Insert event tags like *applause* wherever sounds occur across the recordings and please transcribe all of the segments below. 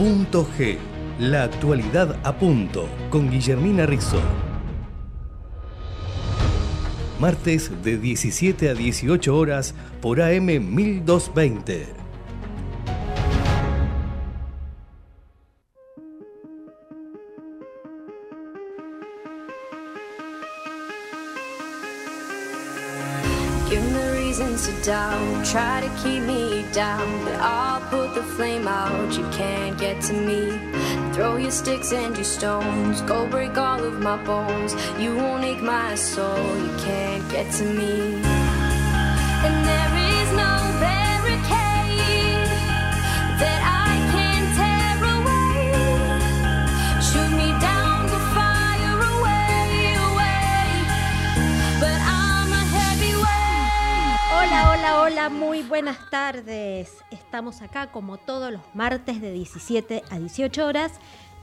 Punto G. La actualidad a punto con Guillermina Rizzo. Martes de 17 a 18 horas por AM 1220. down, try to keep me down, put the flame out. You can't get to me. Throw your sticks and your stones, go break all of my bones. You won't ache my soul, you can't get to me. And there is no barricade that I Hola, hola, hola, muy buenas tardes. Estamos acá como todos los martes de 17 a 18 horas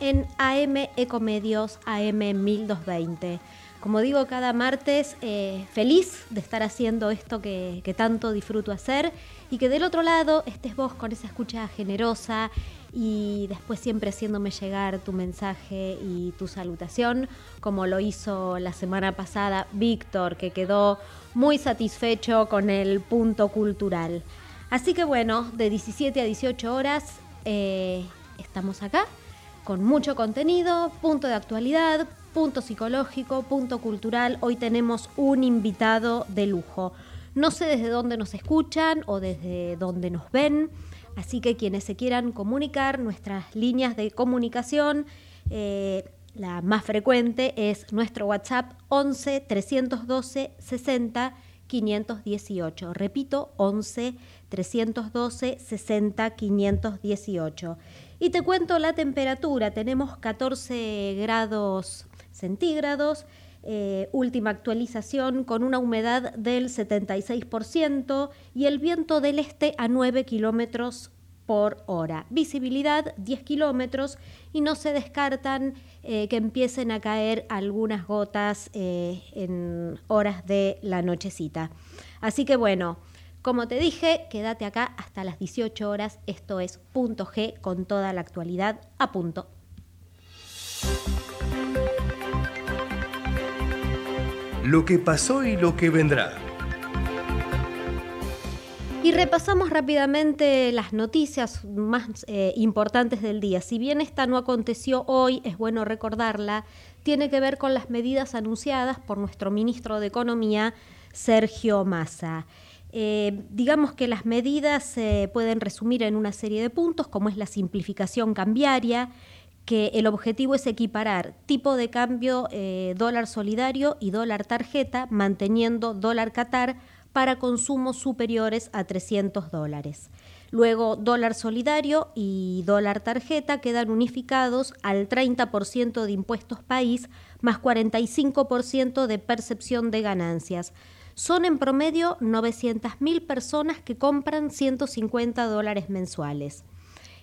en AM Ecomedios AM 1220. Como digo, cada martes eh, feliz de estar haciendo esto que, que tanto disfruto hacer y que del otro lado estés vos con esa escucha generosa y después siempre haciéndome llegar tu mensaje y tu salutación, como lo hizo la semana pasada Víctor, que quedó muy satisfecho con el punto cultural. Así que bueno, de 17 a 18 horas eh, estamos acá con mucho contenido, punto de actualidad, punto psicológico, punto cultural. Hoy tenemos un invitado de lujo. No sé desde dónde nos escuchan o desde dónde nos ven. Así que quienes se quieran comunicar, nuestras líneas de comunicación, eh, la más frecuente es nuestro WhatsApp 11 312 60 518. Repito, 11 312 60 518. Y te cuento la temperatura, tenemos 14 grados centígrados, eh, última actualización con una humedad del 76% y el viento del este a 9 kilómetros por hora. Visibilidad 10 kilómetros y no se descartan eh, que empiecen a caer algunas gotas eh, en horas de la nochecita. Así que bueno, como te dije, quédate acá hasta las 18 horas. Esto es Punto G con toda la actualidad a punto. lo que pasó y lo que vendrá. Y repasamos rápidamente las noticias más eh, importantes del día. Si bien esta no aconteció hoy, es bueno recordarla, tiene que ver con las medidas anunciadas por nuestro ministro de Economía, Sergio Massa. Eh, digamos que las medidas se pueden resumir en una serie de puntos, como es la simplificación cambiaria, que el objetivo es equiparar tipo de cambio eh, dólar solidario y dólar tarjeta, manteniendo dólar Qatar para consumos superiores a 300 dólares. Luego, dólar solidario y dólar tarjeta quedan unificados al 30% de impuestos país más 45% de percepción de ganancias. Son en promedio 900.000 personas que compran 150 dólares mensuales.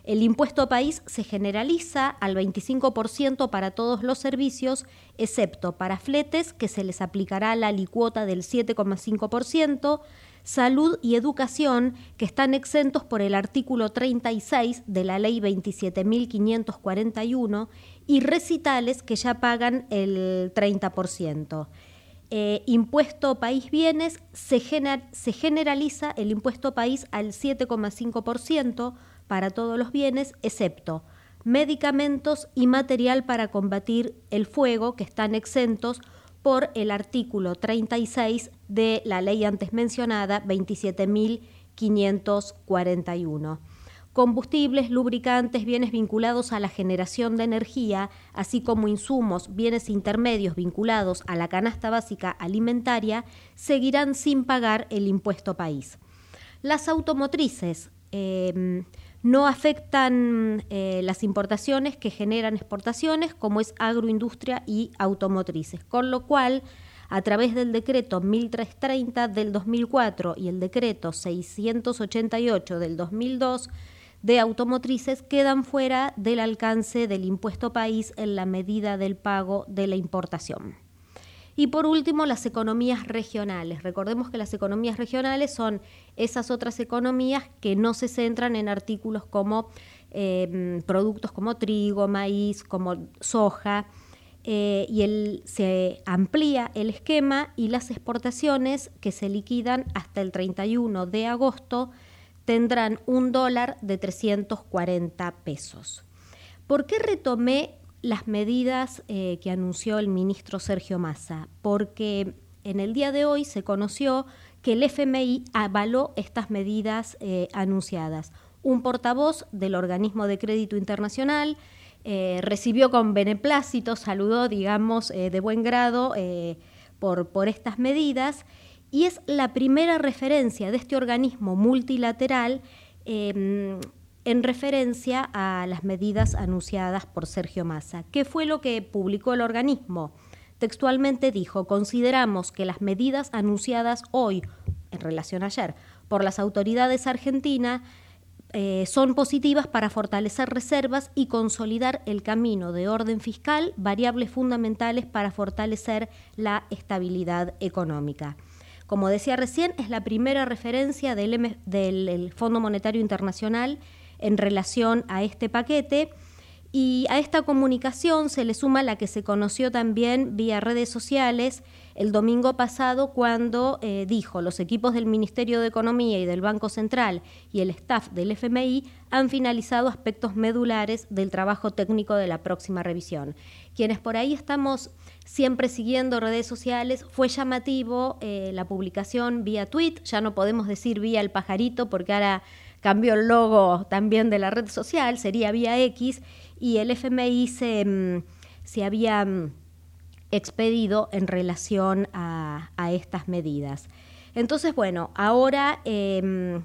El impuesto país se generaliza al 25% para todos los servicios, excepto para fletes, que se les aplicará la alicuota del 7,5%, salud y educación, que están exentos por el artículo 36 de la Ley 27.541, y recitales, que ya pagan el 30%. Eh, impuesto país bienes, se, se generaliza el impuesto país al 7,5%, para todos los bienes, excepto medicamentos y material para combatir el fuego, que están exentos por el artículo 36 de la ley antes mencionada, 27.541. Combustibles, lubricantes, bienes vinculados a la generación de energía, así como insumos, bienes intermedios vinculados a la canasta básica alimentaria, seguirán sin pagar el impuesto país. Las automotrices, em, no afectan eh, las importaciones que generan exportaciones, como es agroindustria y automotrices, con lo cual a través del decreto 1330 del 2004 y el decreto 688 del 2002 de automotrices quedan fuera del alcance del impuesto país en la medida del pago de la importación. Y por último, las economías regionales. Recordemos que las economías regionales son esas otras economías que no se centran en artículos como em, productos como trigo, maíz, como soja, eh, y se amplía el esquema y las exportaciones que se liquidan hasta el 31 de agosto tendrán un dólar de 340 pesos. ¿Por qué retomé las medidas eh, que anunció el ministro Sergio Massa? Porque en el día de hoy se conoció que el FMI avaló estas medidas eh, anunciadas. Un portavoz del organismo de crédito internacional eh, recibió con beneplácito, saludó, digamos, de buen grado por, por estas medidas y es la primera referencia de este organismo multilateral en referencia a las medidas anunciadas por Sergio Massa. ¿Qué fue lo que publicó el organismo? Textualmente dijo, consideramos que las medidas anunciadas hoy, en relación a ayer, por las autoridades argentinas, eh, son positivas para fortalecer reservas y consolidar el camino de orden fiscal, variables fundamentales para fortalecer la estabilidad económica. Como decía recién, es la primera referencia del, del Fondo Monetario Internacional en relación a este paquete. Y a esta comunicación se le suma la que se conoció también vía redes sociales el domingo pasado cuando eh, dijo los equipos del Ministerio de Economía y del Banco Central y el staff del FMI han finalizado aspectos medulares del trabajo técnico de la próxima revisión. Quienes por ahí estamos siempre siguiendo redes sociales, fue llamativo eh, la publicación vía tweet, ya no podemos decir vía el pajarito porque ahora cambió el logo también de la red social, sería vía X, y el FMI se, mm, se había mm, expedido en relación a, estas medidas. Entonces, bueno, ahora em,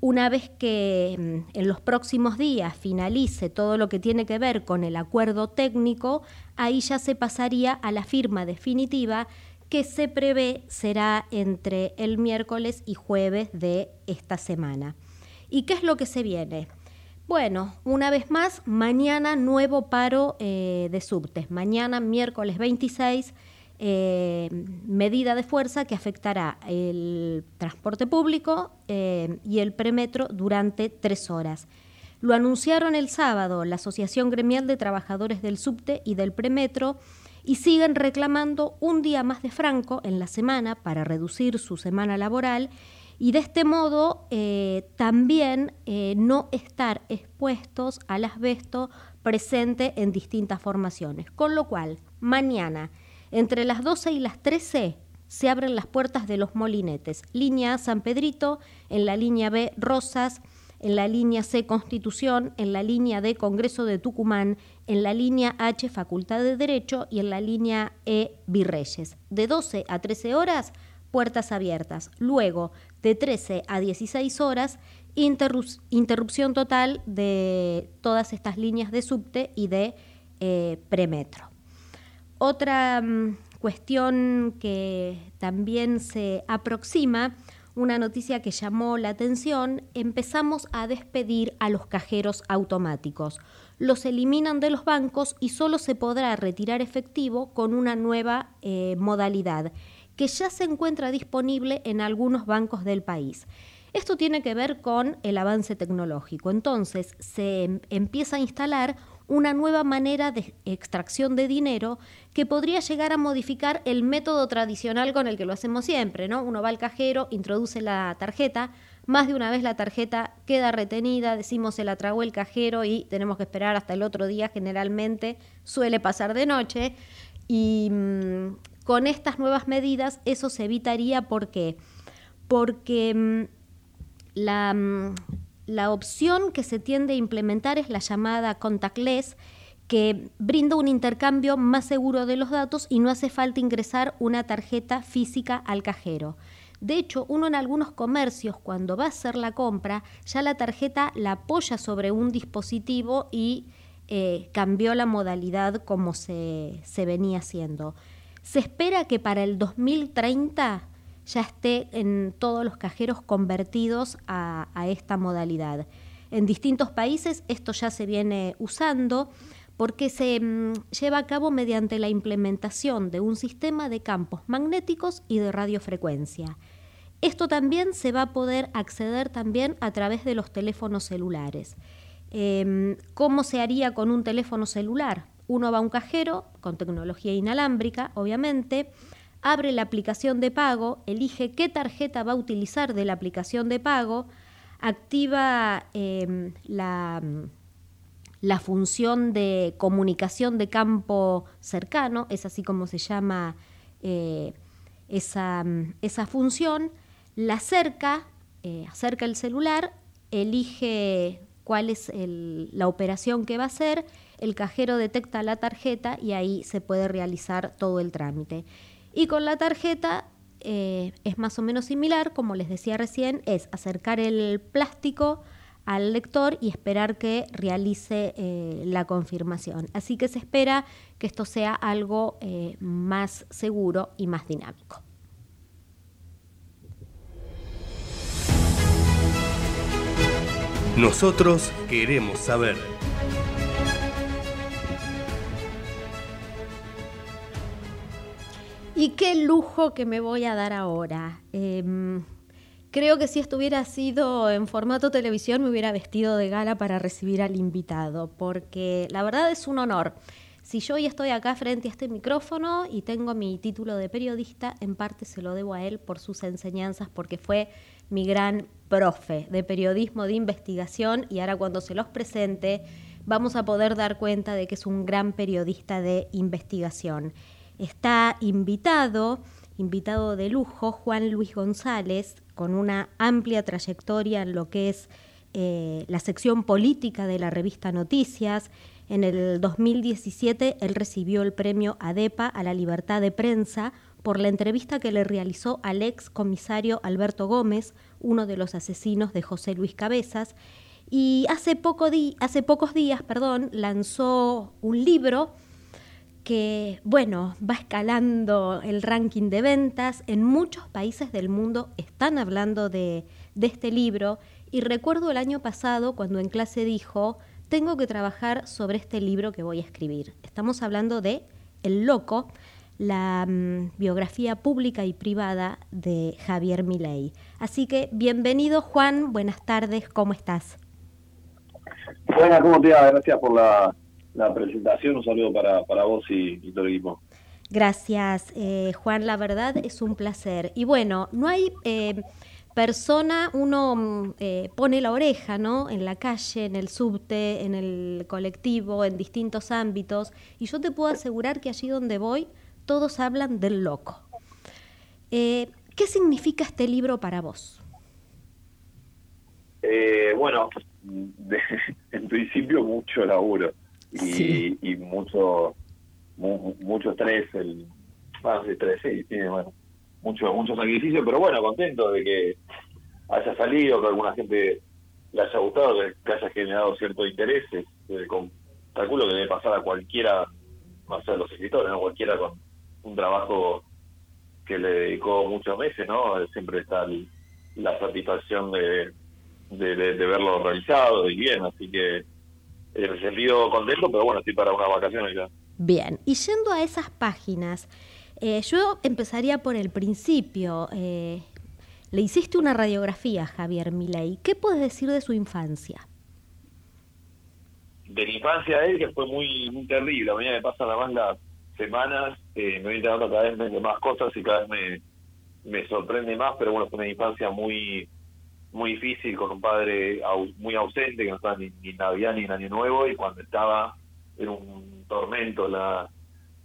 una vez que en los próximos días finalice todo lo que tiene que ver con el acuerdo técnico, ahí ya se pasaría a la firma definitiva que se prevé será entre el miércoles y jueves de esta semana. ¿Y qué es lo que se viene? Bueno, una vez más, mañana nuevo paro eh, de subtes. Mañana, miércoles 26, eh, medida de fuerza que afectará el transporte público eh, y el premetro durante tres horas. Lo anunciaron el sábado la Asociación Gremial de Trabajadores del Subte y del Premetro y siguen reclamando un día más de franco en la semana para reducir su semana laboral y de este modo eh, también eh, no estar expuestos al asbesto presente en distintas formaciones. Con lo cual, mañana, entre las 12 y las 13, se abren las puertas de los molinetes. Línea A San Pedrito, en la línea B Rosas, en la línea C Constitución, en la línea D Congreso de Tucumán, en la línea H Facultad de Derecho y en la línea E Virreyes. De 12 a 13 horas puertas abiertas. Luego, de 13 a 16 horas, interrupción total de todas estas líneas de subte y de eh, premetro. Otra mm, cuestión que también se aproxima, una noticia que llamó la atención, empezamos a despedir a los cajeros automáticos. Los eliminan de los bancos y solo se podrá retirar efectivo con una nueva eh, modalidad que ya se encuentra disponible en algunos bancos del país. Esto tiene que ver con el avance tecnológico. Entonces se em, empieza a instalar una nueva manera de extracción de dinero que podría llegar a modificar el método tradicional con el que lo hacemos siempre, ¿no? Uno va al cajero, introduce la tarjeta, más de una vez la tarjeta queda retenida, decimos se la tragó el cajero y tenemos que esperar hasta el otro día, generalmente suele pasar de noche. Y mm, con estas nuevas medidas eso se evitaría. ¿Por qué? Porque mm, la, mm, la opción que se tiende a implementar es la llamada contactless, que brinda un intercambio más seguro de los datos y no hace falta ingresar una tarjeta física al cajero. De hecho, uno en algunos comercios, cuando va a hacer la compra, ya la tarjeta la apoya sobre un dispositivo y eh, cambió la modalidad como se, se venía haciendo. Se espera que para el 2030 ya esté en todos los cajeros convertidos a, esta modalidad. En distintos países esto ya se viene usando porque se mm, lleva a cabo mediante la implementación de un sistema de campos magnéticos y de radiofrecuencia. Esto también se va a poder acceder también a través de los teléfonos celulares. Em, ¿Cómo se haría con un teléfono celular? Uno va a un cajero con tecnología inalámbrica, obviamente, abre la aplicación de pago, elige qué tarjeta va a utilizar de la aplicación de pago, activa em, la, la, función de comunicación de campo cercano, es así como se llama eh, esa, esa, función, la acerca, eh, acerca el celular, elige cuál es la operación que va a hacer, el cajero detecta la tarjeta y ahí se puede realizar todo el trámite. Y con la tarjeta eh, es más o menos similar, como les decía recién, es acercar el plástico al lector y esperar que realice eh, la confirmación. Así que se espera que esto sea algo eh, más seguro y más dinámico. Nosotros queremos saber. Y qué lujo que me voy a dar ahora. Em, creo que si estuviera sido en formato televisión me hubiera vestido de gala para recibir al invitado, porque la verdad es un honor. Si yo hoy estoy acá frente a este micrófono y tengo mi título de periodista, en parte se lo debo a él por sus enseñanzas, porque fue mi gran profe de periodismo de investigación y ahora cuando se los presente vamos a poder dar cuenta de que es un gran periodista de investigación. Está invitado, invitado de lujo, Juan Luis González, con una amplia trayectoria en lo que es eh, la sección política de la revista Noticias. En el 2017 él recibió el premio ADEPA a la libertad de prensa por la entrevista que le realizó al ex comisario Alberto Gómez, uno de los asesinos de José Luis Cabezas, y hace, poco hace pocos días perdón, lanzó un libro que, bueno, va escalando el ranking de ventas. En muchos países del mundo están hablando de, este libro y recuerdo el año pasado cuando en clase dijo, tengo que trabajar sobre este libro que voy a escribir. Estamos hablando de El Loco, la mm, biografía pública y privada de Javier Milei. Así que bienvenido Juan, buenas tardes, ¿cómo estás? Buenas, ¿cómo te va? Gracias por la, la presentación. Un saludo para, para vos y, todo el equipo. Gracias, eh, Juan. La verdad es un placer. Y bueno, no hay eh, persona, uno mm, eh, pone la oreja, ¿no? En la calle, en el subte, en el colectivo, en distintos ámbitos. Y yo te puedo asegurar que allí donde voy, todos hablan del loco. ¿Qué significa este libro para vos? bueno, *laughs* en principio mucho laburo y, mucho mucho estrés, el, más de estrés, sí, bueno, mucho, mucho sacrificio, pero bueno, contento de que haya salido, que alguna gente le haya gustado, que haya generado cierto interés. Eh, con, calculo que debe pasar a cualquiera, más allá de los escritores, ¿no? cualquiera con un trabajo que le dedicó muchos meses, ¿no? Siempre está la satisfacción de, de, de, verlo realizado y bien, así que en el sentido contento, pero bueno, estoy para unas vacaciones ya. Bien, y yendo a esas páginas, eh, yo empezaría por el principio. Eh, le hiciste una radiografía a Javier Milei. ¿Qué puedes decir de su infancia? De la infancia de él, que fue muy, muy terrible. A medida que pasan más las semanas, eh, me voy enterando cada vez más cosas y cada vez me, me sorprende más, pero bueno, fue una infancia muy muy difícil con un padre muy ausente que no estaba ni, ni Navidad ni en Año Nuevo y cuando estaba en un tormento la,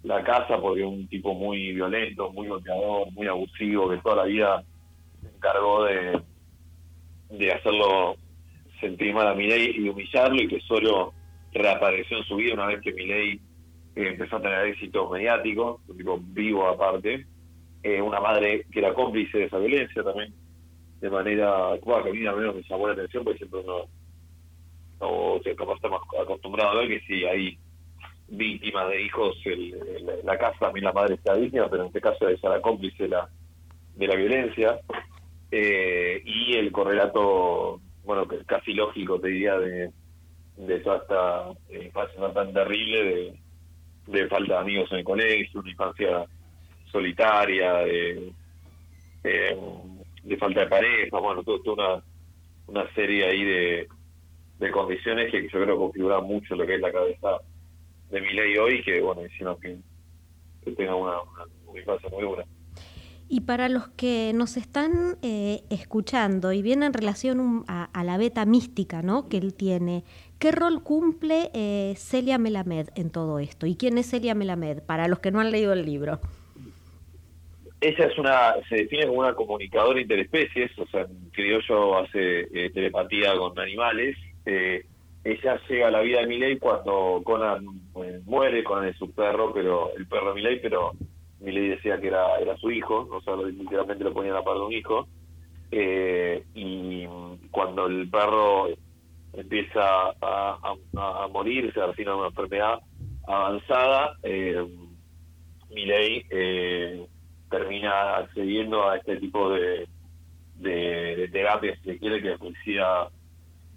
la casa porque un tipo muy violento, muy golpeador, muy abusivo que toda la vida se encargó de, de hacerlo sentir mal a Milei y humillarlo y que solo reapareció en su vida una vez que Milei eh, empezó a tener éxito mediático, un tipo vivo aparte, eh, una madre que era cómplice de esa violencia también de manera, bueno, que a mí al menos me llamó la atención, porque siempre uno, no, se capaz acostumbrado a ver que si hay víctimas de hijos, el, la casa también la madre está víctima, pero en este caso es la cómplice de la, de la violencia. Eh, y el correlato, bueno, que casi lógico, te diría, de, de toda esta infancia tan terrible, de, de falta de amigos en el colegio, una infancia solitaria, de, de falta de pareja, bueno, toda una, una serie ahí de, de condiciones que yo creo configura mucho lo que es la cabeza de mi ley hoy, que bueno, encima que, que tenga una, una, infancia muy buena. Y para los que nos están eh, escuchando y vienen en relación a, la beta mística ¿no? que él tiene, ¿qué rol cumple eh, Celia Melamed en todo esto? ¿Y quién es Celia Melamed? Para los que no han leído el libro. Ella es una, se define como una comunicadora interespecies, o sea, creo yo hace eh, telepatía con animales. ella llega a la vida de Miley cuando Conan muere, Conan es su perro, pero el perro de Miley, pero Miley decía que era, era su hijo, o sea, literalmente lo ponían a par de un hijo. Eh, y cuando el perro empieza a, a, morir, se recibe una enfermedad avanzada, eh, Miley eh, termina accediendo a este tipo de, de, de terapia, si se quiere, que decía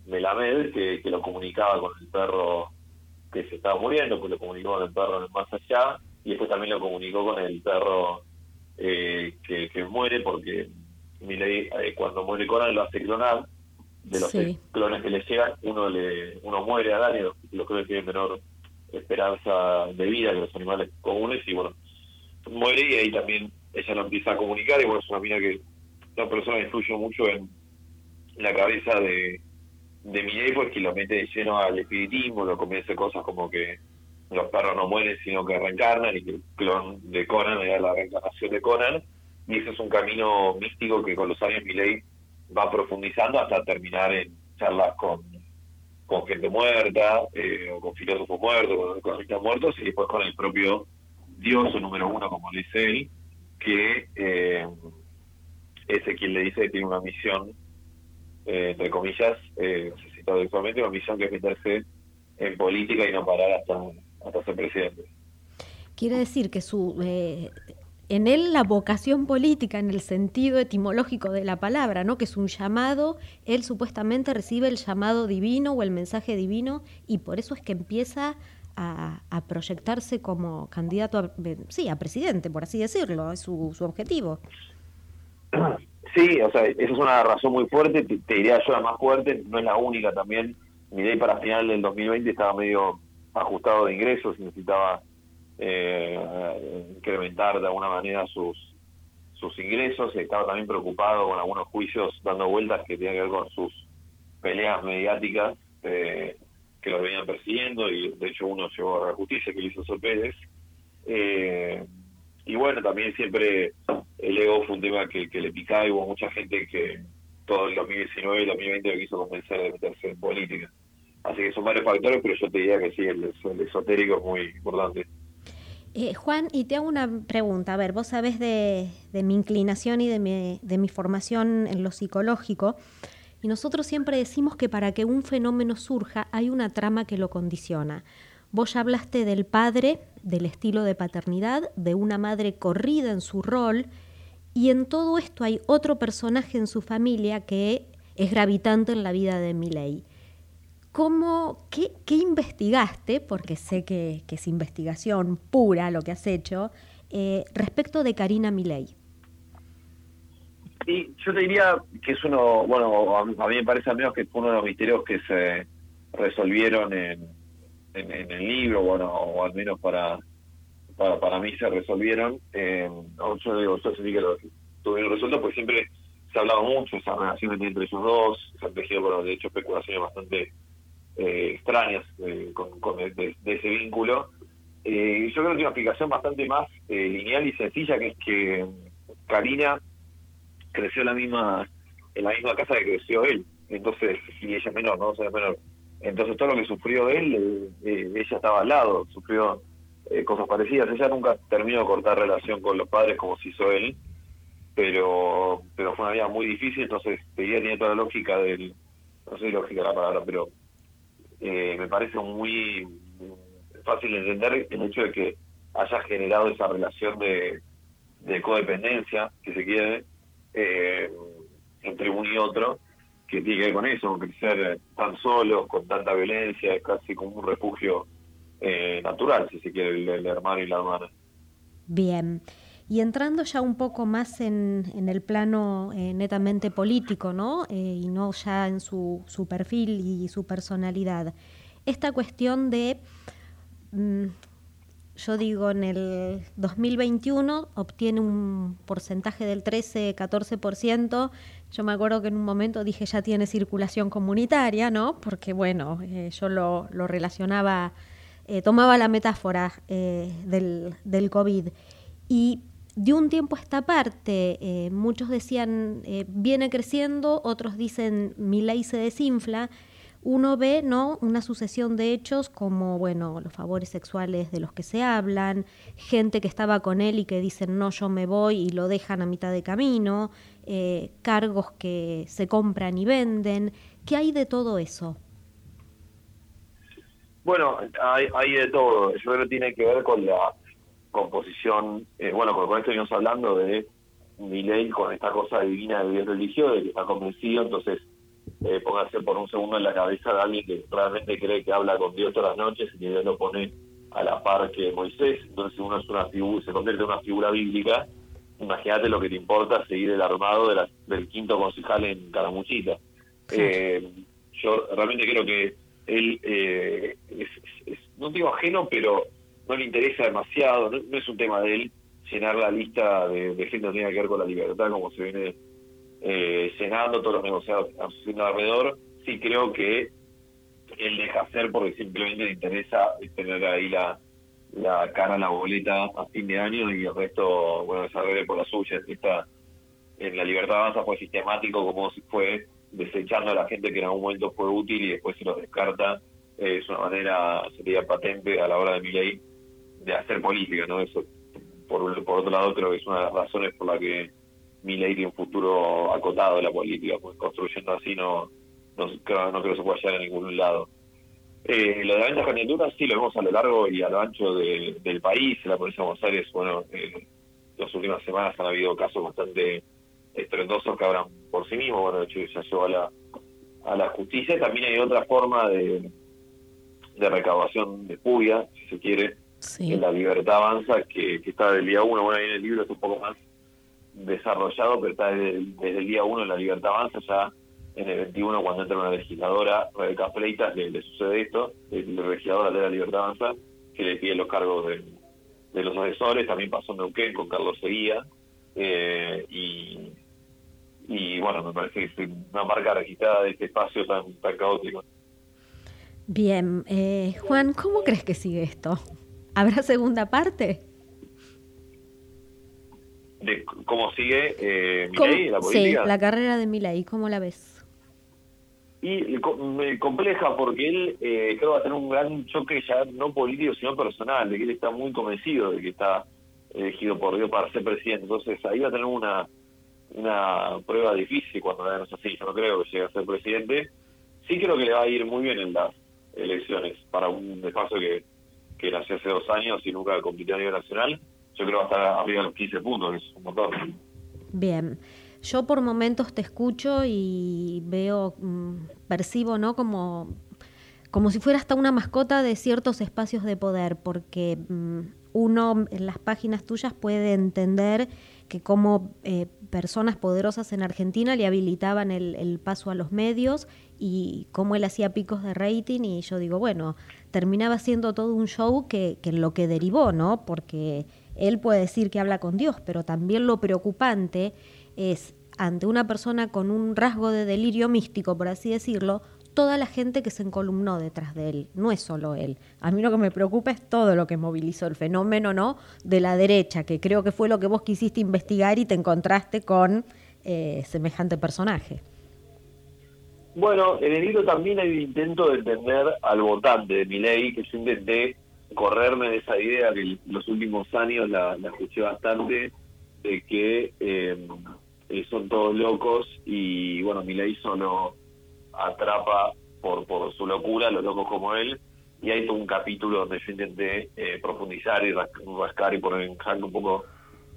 Melamed, que, que lo comunicaba con el perro que se estaba muriendo, pues lo comunicó con el perro más allá, y después también lo comunicó con el perro eh, que, muere porque Miley eh, cuando muere Conan lo hace clonar. De los clones que le llegan uno le uno muere a Dani los clones tienen menor esperanza de vida que los animales comunes y bueno muere y ahí también ella lo empieza a comunicar y bueno es una mina que la persona influye mucho en la cabeza de de Miley porque lo mete lleno al espiritismo lo convence cosas como que los perros no mueren sino que reencarnan y que el clon de Conan la reencarnación de Conan. Y ese es un camino místico que con los años Miley va profundizando hasta terminar en charlas con con gente muerta eh, o con filósofos muertos, con economistas muertos y después con el propio Dios o número uno como le dice él que eh, ese quien le dice que tiene una misión eh, entre comillas, eh, necesitado actualmente una misión que es meterse en política y no parar hasta hasta ser presidente. Quiere decir que su eh, en él la vocación política en el sentido etimológico de la palabra, ¿no? Que es un llamado, él supuestamente recibe el llamado divino o el mensaje divino y por eso es que empieza a, proyectarse como candidato a, sí, a presidente, por así decirlo, es su, su objetivo. *clears throat* Sí, o sea, esa es una razón muy fuerte, te, diría yo la más fuerte, no es la única también. Mi ley para final del 2020 estaba medio ajustado de ingresos, necesitaba eh, incrementar de alguna manera sus sus ingresos, estaba también preocupado con algunos juicios dando vueltas que tienen que ver con sus peleas mediáticas eh, que lo venían persiguiendo y de hecho uno llegó a la justicia que hizo Sol Pérez. Eh, y bueno, también siempre el ego fue un tema que, le picaba y hubo mucha gente que todo el 2019 y el 2020 lo quiso convencer de meterse en política. Así que son varios factores, pero yo te diría que sí, el, esotérico es muy importante. Eh, Juan, y te hago una pregunta. A ver, vos sabés de, mi inclinación y de mi, de mi formación en lo psicológico, y nosotros siempre decimos que para que un fenómeno surja hay una trama que lo condiciona. Vos ya hablaste del padre, del estilo de paternidad, de una madre corrida en su rol, y en todo esto hay otro personaje en su familia que es gravitante en la vida de Miley. ¿Cómo, qué, investigaste, porque sé que, es investigación pura lo que has hecho, eh, respecto de Karina Milei? Sí, yo te diría que es uno, bueno, a mí me parece al menos que fue uno de los misterios que se resolvieron en, el libro, bueno, o al menos para para, para mí se resolvieron. Eh, yo digo, yo sentí que lo tuvieron resuelto, pues siempre se ha hablado mucho esa relación entre ellos dos, se han tejido, bueno, de hecho, especulaciones bastante eh, extrañas eh, con, de, ese vínculo. Eh, yo creo que una explicación bastante más eh, lineal y sencilla, que es que Karina creció en la misma en la misma casa que creció él, entonces, y ella es menor, ¿no? O sea, menor. Entonces todo lo que sufrió él, ella estaba al lado, sufrió cosas parecidas. Ella nunca terminó de cortar relación con los padres como se hizo él, pero pero fue una vida muy difícil, entonces ella tiene toda la lógica del, no sé lógica la palabra, pero eh, me parece muy fácil de entender el hecho de que haya generado esa relación de, codependencia, que se quiere, eh, entre uno y otro, que tiene que ver con eso, con crecer tan solos, con tanta violencia, es casi como un refugio eh, natural, si se quiere, el, hermano y la hermana. Bien. Y entrando ya un poco más en, el plano eh, netamente político, ¿no? Y no ya en su, su, perfil y su personalidad. Esta cuestión de, mm, yo digo, en el 2021 obtiene un porcentaje del 13-14%. Yo me acuerdo que en un momento dije ya tiene circulación comunitaria, ¿no? Porque, bueno, eh, yo lo, lo relacionaba, tomaba la metáfora del, del COVID. Y de un tiempo a esta parte, eh, muchos decían eh, viene creciendo, otros dicen mi ley se desinfla. Uno ve ¿no? una sucesión de hechos como bueno, los favores sexuales de los que se hablan, gente que estaba con él y que dicen no, yo me voy y lo dejan a mitad de camino, eh, cargos que se compran y venden. ¿Qué hay de todo eso? Bueno, hay, hay de todo. Yo creo que tiene que ver con la composición, eh, bueno, con, esto venimos hablando de ley con esta cosa divina del Dios religioso, de que está convencido, entonces eh, póngase por un segundo en la cabeza de alguien que realmente cree que habla con Dios todas las noches y que Dios lo pone a la par que Moisés, entonces uno es una figura, se convierte en una figura bíblica, imagínate lo que te importa seguir el armado de del quinto concejal en Caramuchita. Eh, yo realmente creo que él eh, es, no digo ajeno, pero no le interesa demasiado, no, es un tema de él llenar la lista de, gente que tiene que ver con la libertad, como se viene eh, llenando todos los negociados haciendo alrededor. Sí creo que él deja hacer porque simplemente le interesa tener ahí la, la cara la boleta a fin de año y el resto, bueno, desarrolle por la suya. Está, en la libertad avanza fue sistemático como si fue desechando a la gente que en algún momento fue útil y después se los descarta. es una manera, sería patente a la hora de mi ley de hacer política, ¿no? Eso, por, por otro lado, creo que es una de las razones por la que mi ley tiene un futuro acotado de la política, pues construyendo así no, no, creo, no creo que se pueda llegar a ningún lado. Eh, lo de la venta candidaturas sí lo vemos a lo largo y a lo ancho del país. En la provincia de Buenos Aires, bueno, eh, las últimas semanas han habido casos bastante estrendosos que abran por sí mismos. Bueno, de hecho, ya llegó a la, a la justicia. También hay otra forma de, de recaudación de puya, si se quiere, en la libertad avanza, que, está del día uno, bueno, ahí en el libro es un poco más desarrollado, pero está desde, el día uno en la libertad avanza, ya en el 21 cuando entra una legisladora, Rebeca Fleitas, le, sucede esto, el legisladora de la libertad avanza, que le pide los cargos de, los asesores, también pasó Neuquén con Carlos Seguía, eh, y, y bueno, me parece que es una marca registrada de este espacio tan, tan caótico. Bien, eh, Juan, ¿cómo crees que sigue esto? ¿Habrá segunda parte? De cómo sigue eh, Milei, la política. Sí, la carrera de Milei, ¿cómo la ves? Y compleja porque él eh, creo va a tener un gran choque ya no político sino personal, de que él está muy convencido de que está elegido por Dios para ser presidente. Entonces ahí va a tener una una prueba difícil cuando la así. Yo no creo que llegue a ser presidente. Sí creo que le va a ir muy bien en las elecciones para un espacio que que nació hace dos años y nunca compitió a nivel nacional, yo creo que va a estar arriba de los 15 puntos. Bien. Yo por momentos te escucho y veo, mm, percibo, ¿no? Como, como si fuera hasta una mascota de ciertos espacios de poder, porque mm, uno en las páginas tuyas puede entender que como eh, personas poderosas en Argentina le habilitaban el, el, paso a los medios y cómo él hacía picos de rating y yo digo, bueno, terminaba siendo todo un show que, que lo que derivó, ¿no? Porque él puede decir que habla con Dios, pero también lo preocupante es ante una persona con un rasgo de delirio místico, por así decirlo, toda la gente que se encolumnó detrás de él, no es solo él. A mí lo que me preocupa es todo lo que movilizó el fenómeno, ¿no? De la derecha, que creo que fue lo que vos quisiste investigar y te encontraste con eh, semejante personaje. Bueno, en el libro también hay un intento de entender al votante de mi ley, que yo intenté correrme de esa idea que los últimos años la, escuché bastante, de que eh, son todos locos y bueno, mi ley solo atrapa por, por su locura a los locos como él. Y hay todo un capítulo donde yo intenté eh, profundizar y rascar y poner en un poco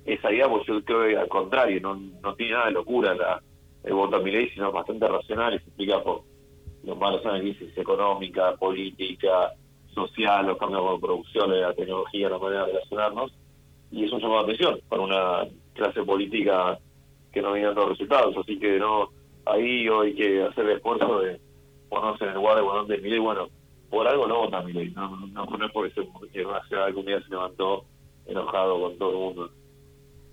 esa idea, porque yo creo que al contrario, no, no tiene nada de locura la, el voto a mi ley, sino bastante racional y se explica por los malos análisis económica, política, social, los cambios de producción, de la tecnología, la manera de relacionarnos. y es un llamado de atención para una clase política que no viene dando resultados. Así que no ahí hay que hacer el esfuerzo de ponerse en el lugar de bueno, donde Milei, bueno, por algo no vota Milei, no, no, no es porque se, que una ciudad de se levantó enojado con todo el mundo.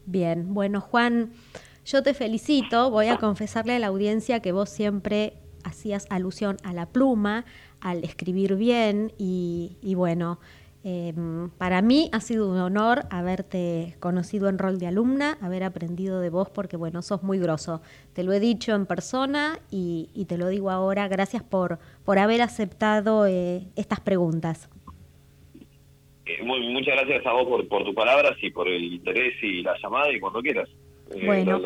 Bien, bueno Juan, yo te felicito, voy a confesarle a la audiencia que vos siempre hacías alusión a la pluma, al escribir bien y, bueno, Em, para mí ha sido un honor haberte conocido en rol de alumna, haber aprendido de vos, porque bueno, sos muy grosso. Te lo he dicho en persona y, te lo digo ahora. Gracias por, por haber aceptado eh, estas preguntas. Eh, muchas gracias a vos por, tus palabras y por el interés y la llamada y cuando quieras. Eh, bueno.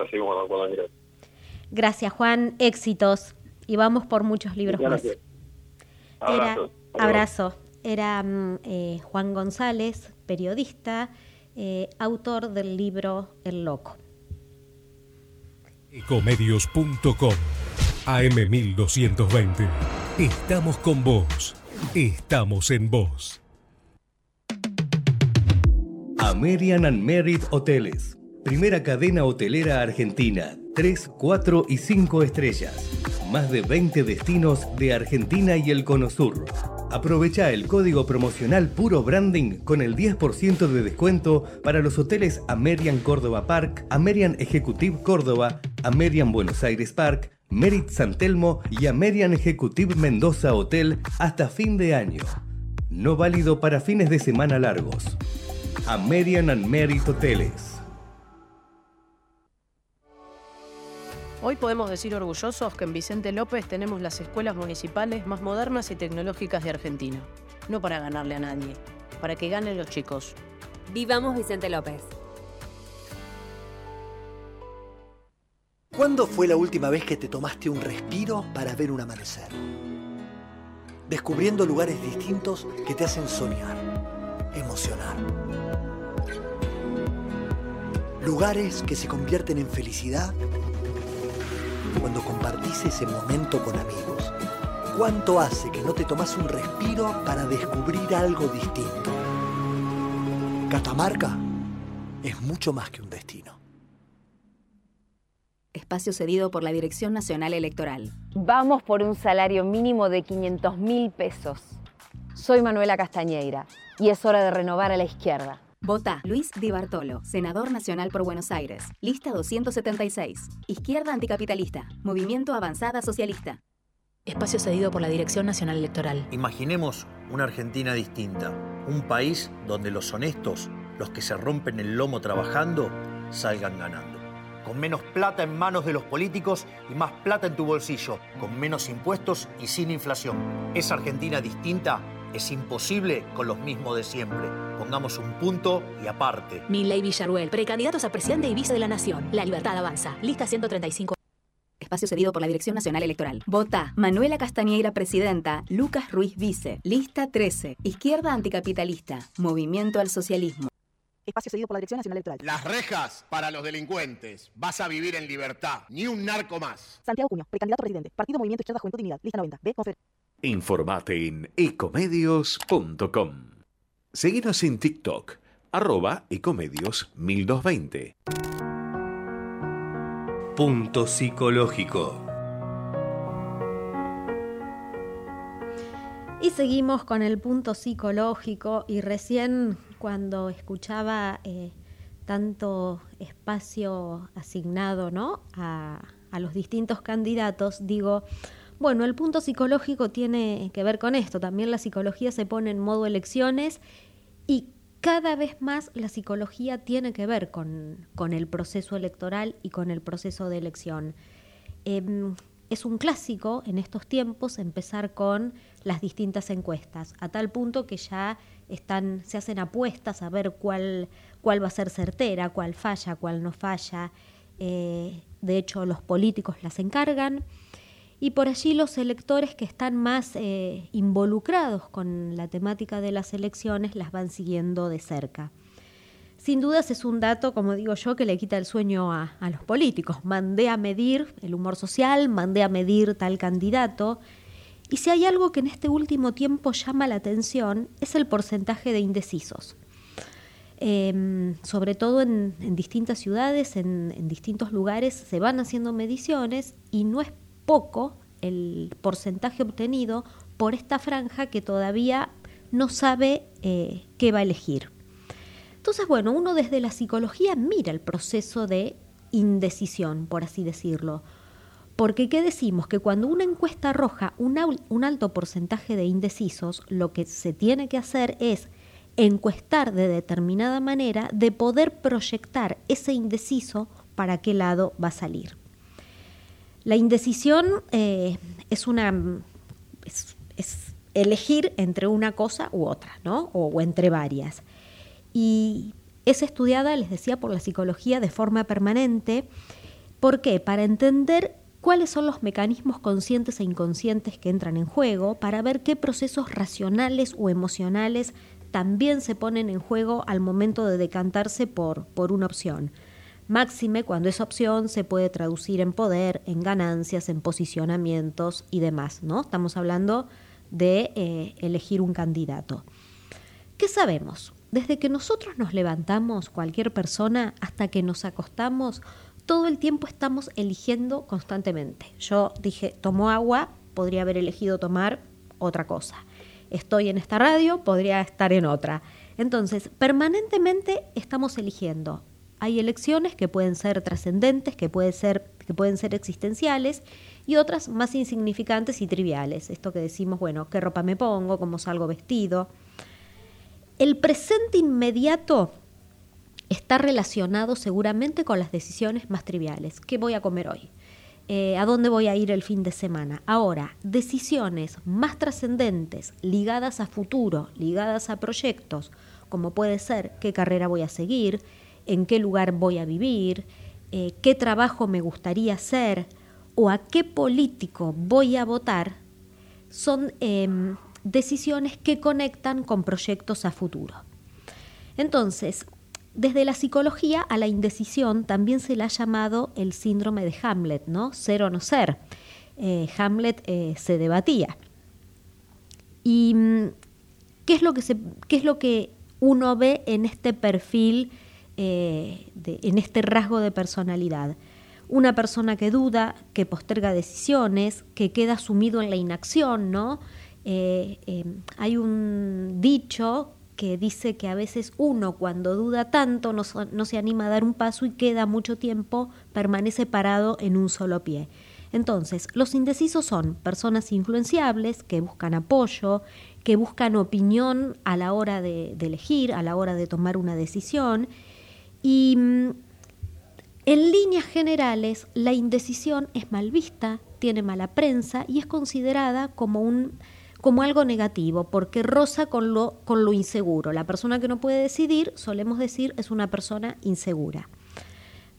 Gracias Juan, éxitos y vamos por muchos libros más. Abrazo. abrazo era mm, eh, Juan González, periodista, eh, autor del libro El Loco. Ecomedios.com AM1220. Estamos con vos. Estamos en vos. American and Merit Hoteles. Primera cadena hotelera argentina. 3, 4 y 5 estrellas. Más de 20 destinos de Argentina y el Cono Sur Aprovecha el código promocional Puro Branding con el 10% de descuento para los hoteles Amerian Córdoba Park, Amerian Executive Córdoba, Amerian Buenos Aires Park, Merit San Telmo y Amerian Executive Mendoza Hotel hasta fin de año. No válido para fines de semana largos. Amerian and Merit Hoteles. Hoy podemos decir orgullosos que en Vicente López tenemos las escuelas municipales más modernas y tecnológicas de Argentina. No para ganarle a nadie, para que ganen los chicos. Vivamos Vicente López. ¿Cuándo fue la última vez que te tomaste un respiro para ver un amanecer? Descubriendo lugares distintos que te hacen soñar, emocionar. Lugares que se convierten en felicidad cuando compartís ese momento con amigos? ¿Cuánto hace que no te tomas un respiro para descubrir algo distinto? Catamarca es mucho más que un destino. Espacio cedido por la Dirección Nacional Electoral. Vamos por un salario mínimo de 500 mil pesos. Soy Manuela Castañeira y es hora de renovar a la izquierda. Vota Luis Di Bartolo, senador nacional por Buenos Aires. Lista 276. Izquierda anticapitalista. Movimiento Avanzada Socialista. Espacio cedido por la Dirección Nacional Electoral. Imaginemos una Argentina distinta. Un país donde los honestos, los que se rompen el lomo trabajando, salgan ganando. Con menos plata en manos de los políticos y más plata en tu bolsillo. Con menos impuestos y sin inflación. Esa Argentina distinta es imposible con los mismos de siempre. Pongamos un punto y aparte. Milley Villarruel, precandidatos a presidente y vice de la Nación. La libertad avanza. Lista 135. Espacio cedido por la Dirección Nacional Electoral. Vota Manuela Castañeira, presidenta. Lucas Ruiz, vice. Lista 13. Izquierda anticapitalista. Movimiento al socialismo. Espacio cedido por la Dirección Nacional Electoral. Las rejas para los delincuentes. Vas a vivir en libertad. Ni un narco más. Santiago Cuño, precandidato a presidente. Partido Movimiento Izquierda Juventud Unidad. Lista 90. B. Confer Informate en ecomedios.com. Seguinos en TikTok, arroba ecomedios 1220. Punto psicológico. Y seguimos con el punto psicológico y recién cuando escuchaba eh, tanto espacio asignado ¿no? a, a los distintos candidatos, digo, bueno, el punto psicológico tiene que ver con esto. También la psicología se pone en modo elecciones y cada vez más la psicología tiene que ver con, el proceso electoral y con el proceso de elección. Em, es un clásico en estos tiempos empezar con las distintas encuestas, a tal punto que ya están, se hacen apuestas a ver cuál, cuál va a ser certera, cuál falla, cuál no falla. Eh, de hecho, los políticos las encargan y por allí los electores que están más eh, involucrados con la temática de las elecciones las van siguiendo de cerca. Sin dudas es un dato, como digo yo, que le quita el sueño a, a los políticos. Mandé a medir el humor social, mandé a medir tal candidato. Y si hay algo que en este último tiempo llama la atención, es el porcentaje de indecisos. em, sobre todo en, distintas ciudades, en, distintos lugares, se van haciendo mediciones y no es poco el porcentaje obtenido por esta franja que todavía no sabe eh, qué va a elegir. Entonces, bueno, uno desde la psicología mira el proceso de indecisión, por así decirlo. Porque, ¿qué decimos? Que cuando una encuesta arroja un alto porcentaje de indecisos, lo que se tiene que hacer es encuestar de determinada manera de poder proyectar ese indeciso para qué lado va a salir. La indecisión eh, es una es, elegir entre una cosa u otra, ¿no? O, entre varias. Y es estudiada, les decía, por la psicología de forma permanente. ¿Por qué? Para entender cuáles son los mecanismos conscientes e inconscientes que entran en juego, para ver qué procesos racionales o emocionales también se ponen en juego al momento de decantarse por, por una opción. Máxime cuando esa opción se puede traducir en poder, en ganancias, en posicionamientos y demás, ¿no? Estamos hablando de eh, elegir un candidato. ¿Qué sabemos? Desde que nosotros nos levantamos, cualquier persona, hasta que nos acostamos, todo el tiempo estamos eligiendo constantemente. Yo dije, tomo agua, podría haber elegido tomar otra cosa. Estoy en esta radio, podría estar en otra. Entonces, permanentemente estamos eligiendo. Hay elecciones que pueden ser trascendentes, que, ser, que pueden ser existenciales y otras más insignificantes y triviales. Esto que decimos, bueno, ¿qué ropa me pongo? ¿Cómo salgo vestido? El presente inmediato está relacionado seguramente con las decisiones más triviales. ¿Qué voy a comer hoy? Eh, ¿A dónde voy a ir el fin de semana? Ahora, decisiones más trascendentes, ligadas a futuro, ligadas a proyectos, como puede ser qué carrera voy a seguir, en qué lugar voy a vivir, eh, qué trabajo me gustaría hacer o a qué político voy a votar, son em, decisiones que conectan con proyectos a futuro. Entonces, desde la psicología a la indecisión también se le ha llamado el síndrome de Hamlet, ¿no? Ser o no ser. Eh, Hamlet eh, se debatía. ¿Y mm, qué es, lo que se, qué es lo que uno ve en este perfil eh, en este rasgo de personalidad. Una persona que duda, que posterga decisiones, que queda sumido en la inacción, ¿no? Eh, em, hay un dicho que dice que a veces uno cuando duda tanto no, no, se anima a dar un paso y queda mucho tiempo, permanece parado en un solo pie. Entonces, los indecisos son personas influenciables que buscan apoyo, que buscan opinión a la hora de elegir, a la hora de tomar una decisión y mm, en líneas generales, la indecisión es mal vista, tiene mala prensa y es considerada como, un, como algo negativo, porque roza con lo, con lo inseguro. La persona que no puede decidir, solemos decir, es una persona insegura.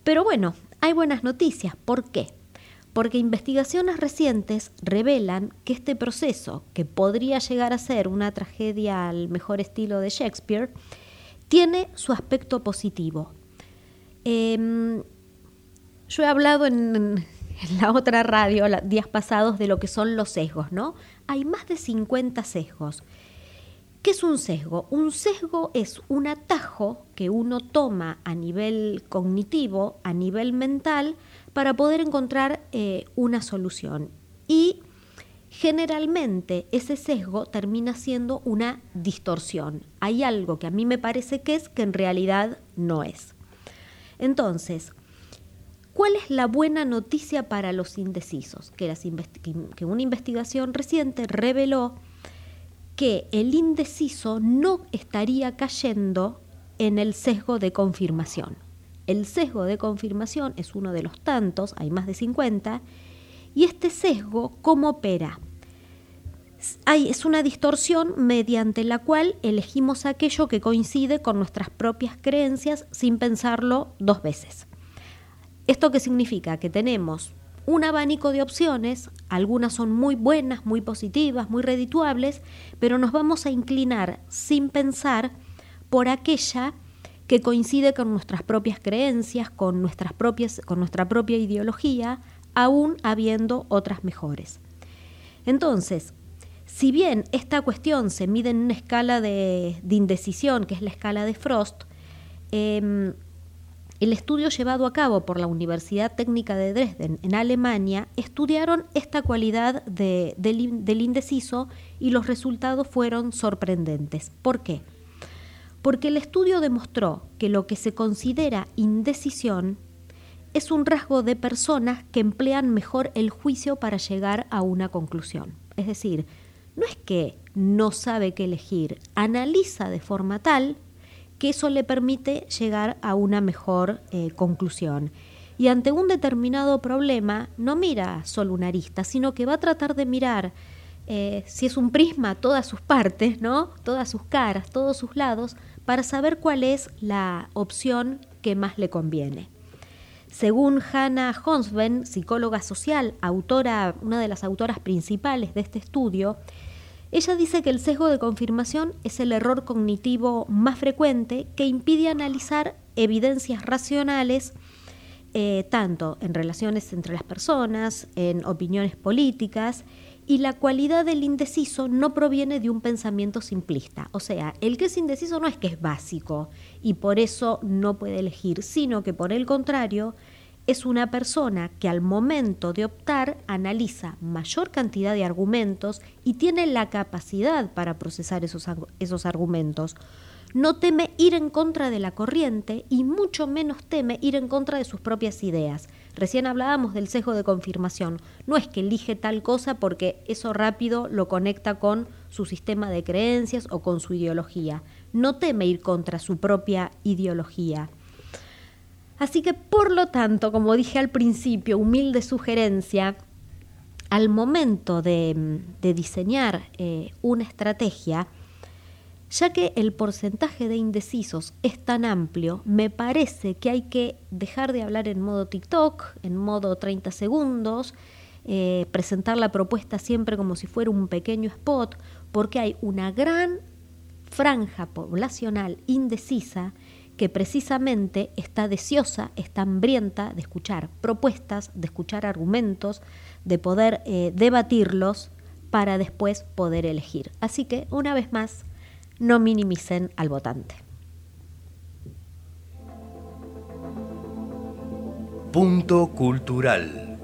Pero bueno, hay buenas noticias. ¿Por qué? Porque investigaciones recientes revelan que este proceso, que podría llegar a ser una tragedia al mejor estilo de Shakespeare, tiene su aspecto positivo. Em, yo he hablado en, *laughs* la otra radio días pasados de lo que son los sesgos, ¿no? Hay más de 50 sesgos. ¿Qué es un sesgo? Un sesgo es un atajo que uno toma a nivel cognitivo, a nivel mental, para poder encontrar eh, una solución. Y generalmente ese sesgo termina siendo una distorsión. Hay algo que a mí me parece que es que en realidad no es. Entonces, ¿cuál es la buena noticia para los indecisos? Que, una investigación reciente reveló que el indeciso no estaría cayendo en el sesgo de confirmación. El sesgo de confirmación es uno de los tantos, hay más de 50, y este sesgo, ¿cómo opera? Es una distorsión mediante la cual elegimos aquello que coincide con nuestras propias creencias sin pensarlo dos veces. ¿Esto qué significa? Que tenemos un abanico de opciones, algunas son muy buenas, muy positivas, muy redituables, pero nos vamos a inclinar sin pensar por aquella que coincide con nuestras propias creencias, con, nuestras propias, con nuestra propia ideología, aún habiendo otras mejores. Entonces, si bien esta cuestión se mide en una escala de, indecisión, que es la escala de Frost, Em, el estudio llevado a cabo por la Universidad Técnica de Dresden en Alemania estudiaron esta cualidad del, indeciso y los resultados fueron sorprendentes. ¿Por qué? Porque el estudio demostró que lo que se considera indecisión es un rasgo de personas que emplean mejor el juicio para llegar a una conclusión. Es decir, no es que no sabe qué elegir, analiza de forma tal que eso le permite llegar a una mejor eh, conclusión. Y ante un determinado problema no mira solo una arista, sino que va a tratar de mirar eh, si es un prisma todas sus partes, ¿no? todas sus caras, todos sus lados, para saber cuál es la opción que más le conviene. Según Hannah Honsven, psicóloga social, autora, una de las autoras principales de este estudio, ella dice que el sesgo de confirmación es el error cognitivo más frecuente que impide analizar evidencias racionales eh, tanto en relaciones entre las personas, en opiniones políticas, y la cualidad del indeciso no proviene de un pensamiento simplista. O sea, el que es indeciso no es que es básico y por eso no puede elegir, sino que por el contrario es una persona que al momento de optar analiza mayor cantidad de argumentos y tiene la capacidad para procesar esos, esos argumentos. No teme ir en contra de la corriente y mucho menos teme ir en contra de sus propias ideas. Recién hablábamos del sesgo de confirmación. No es que elige tal cosa porque eso rápido lo conecta con su sistema de creencias o con su ideología. No teme ir contra su propia ideología. Así que, por lo tanto, como dije al principio, humilde sugerencia, al momento de, diseñar eh, una estrategia, ya que el porcentaje de indecisos es tan amplio, me parece que hay que dejar de hablar en modo TikTok, en modo 30 segundos, eh, presentar la propuesta siempre como si fuera un pequeño spot, porque hay una gran franja poblacional indecisa que precisamente está deseosa, está hambrienta de escuchar propuestas, de escuchar argumentos, de poder eh, debatirlos para después poder elegir. Así que, una vez más, no minimicen al votante. Punto cultural.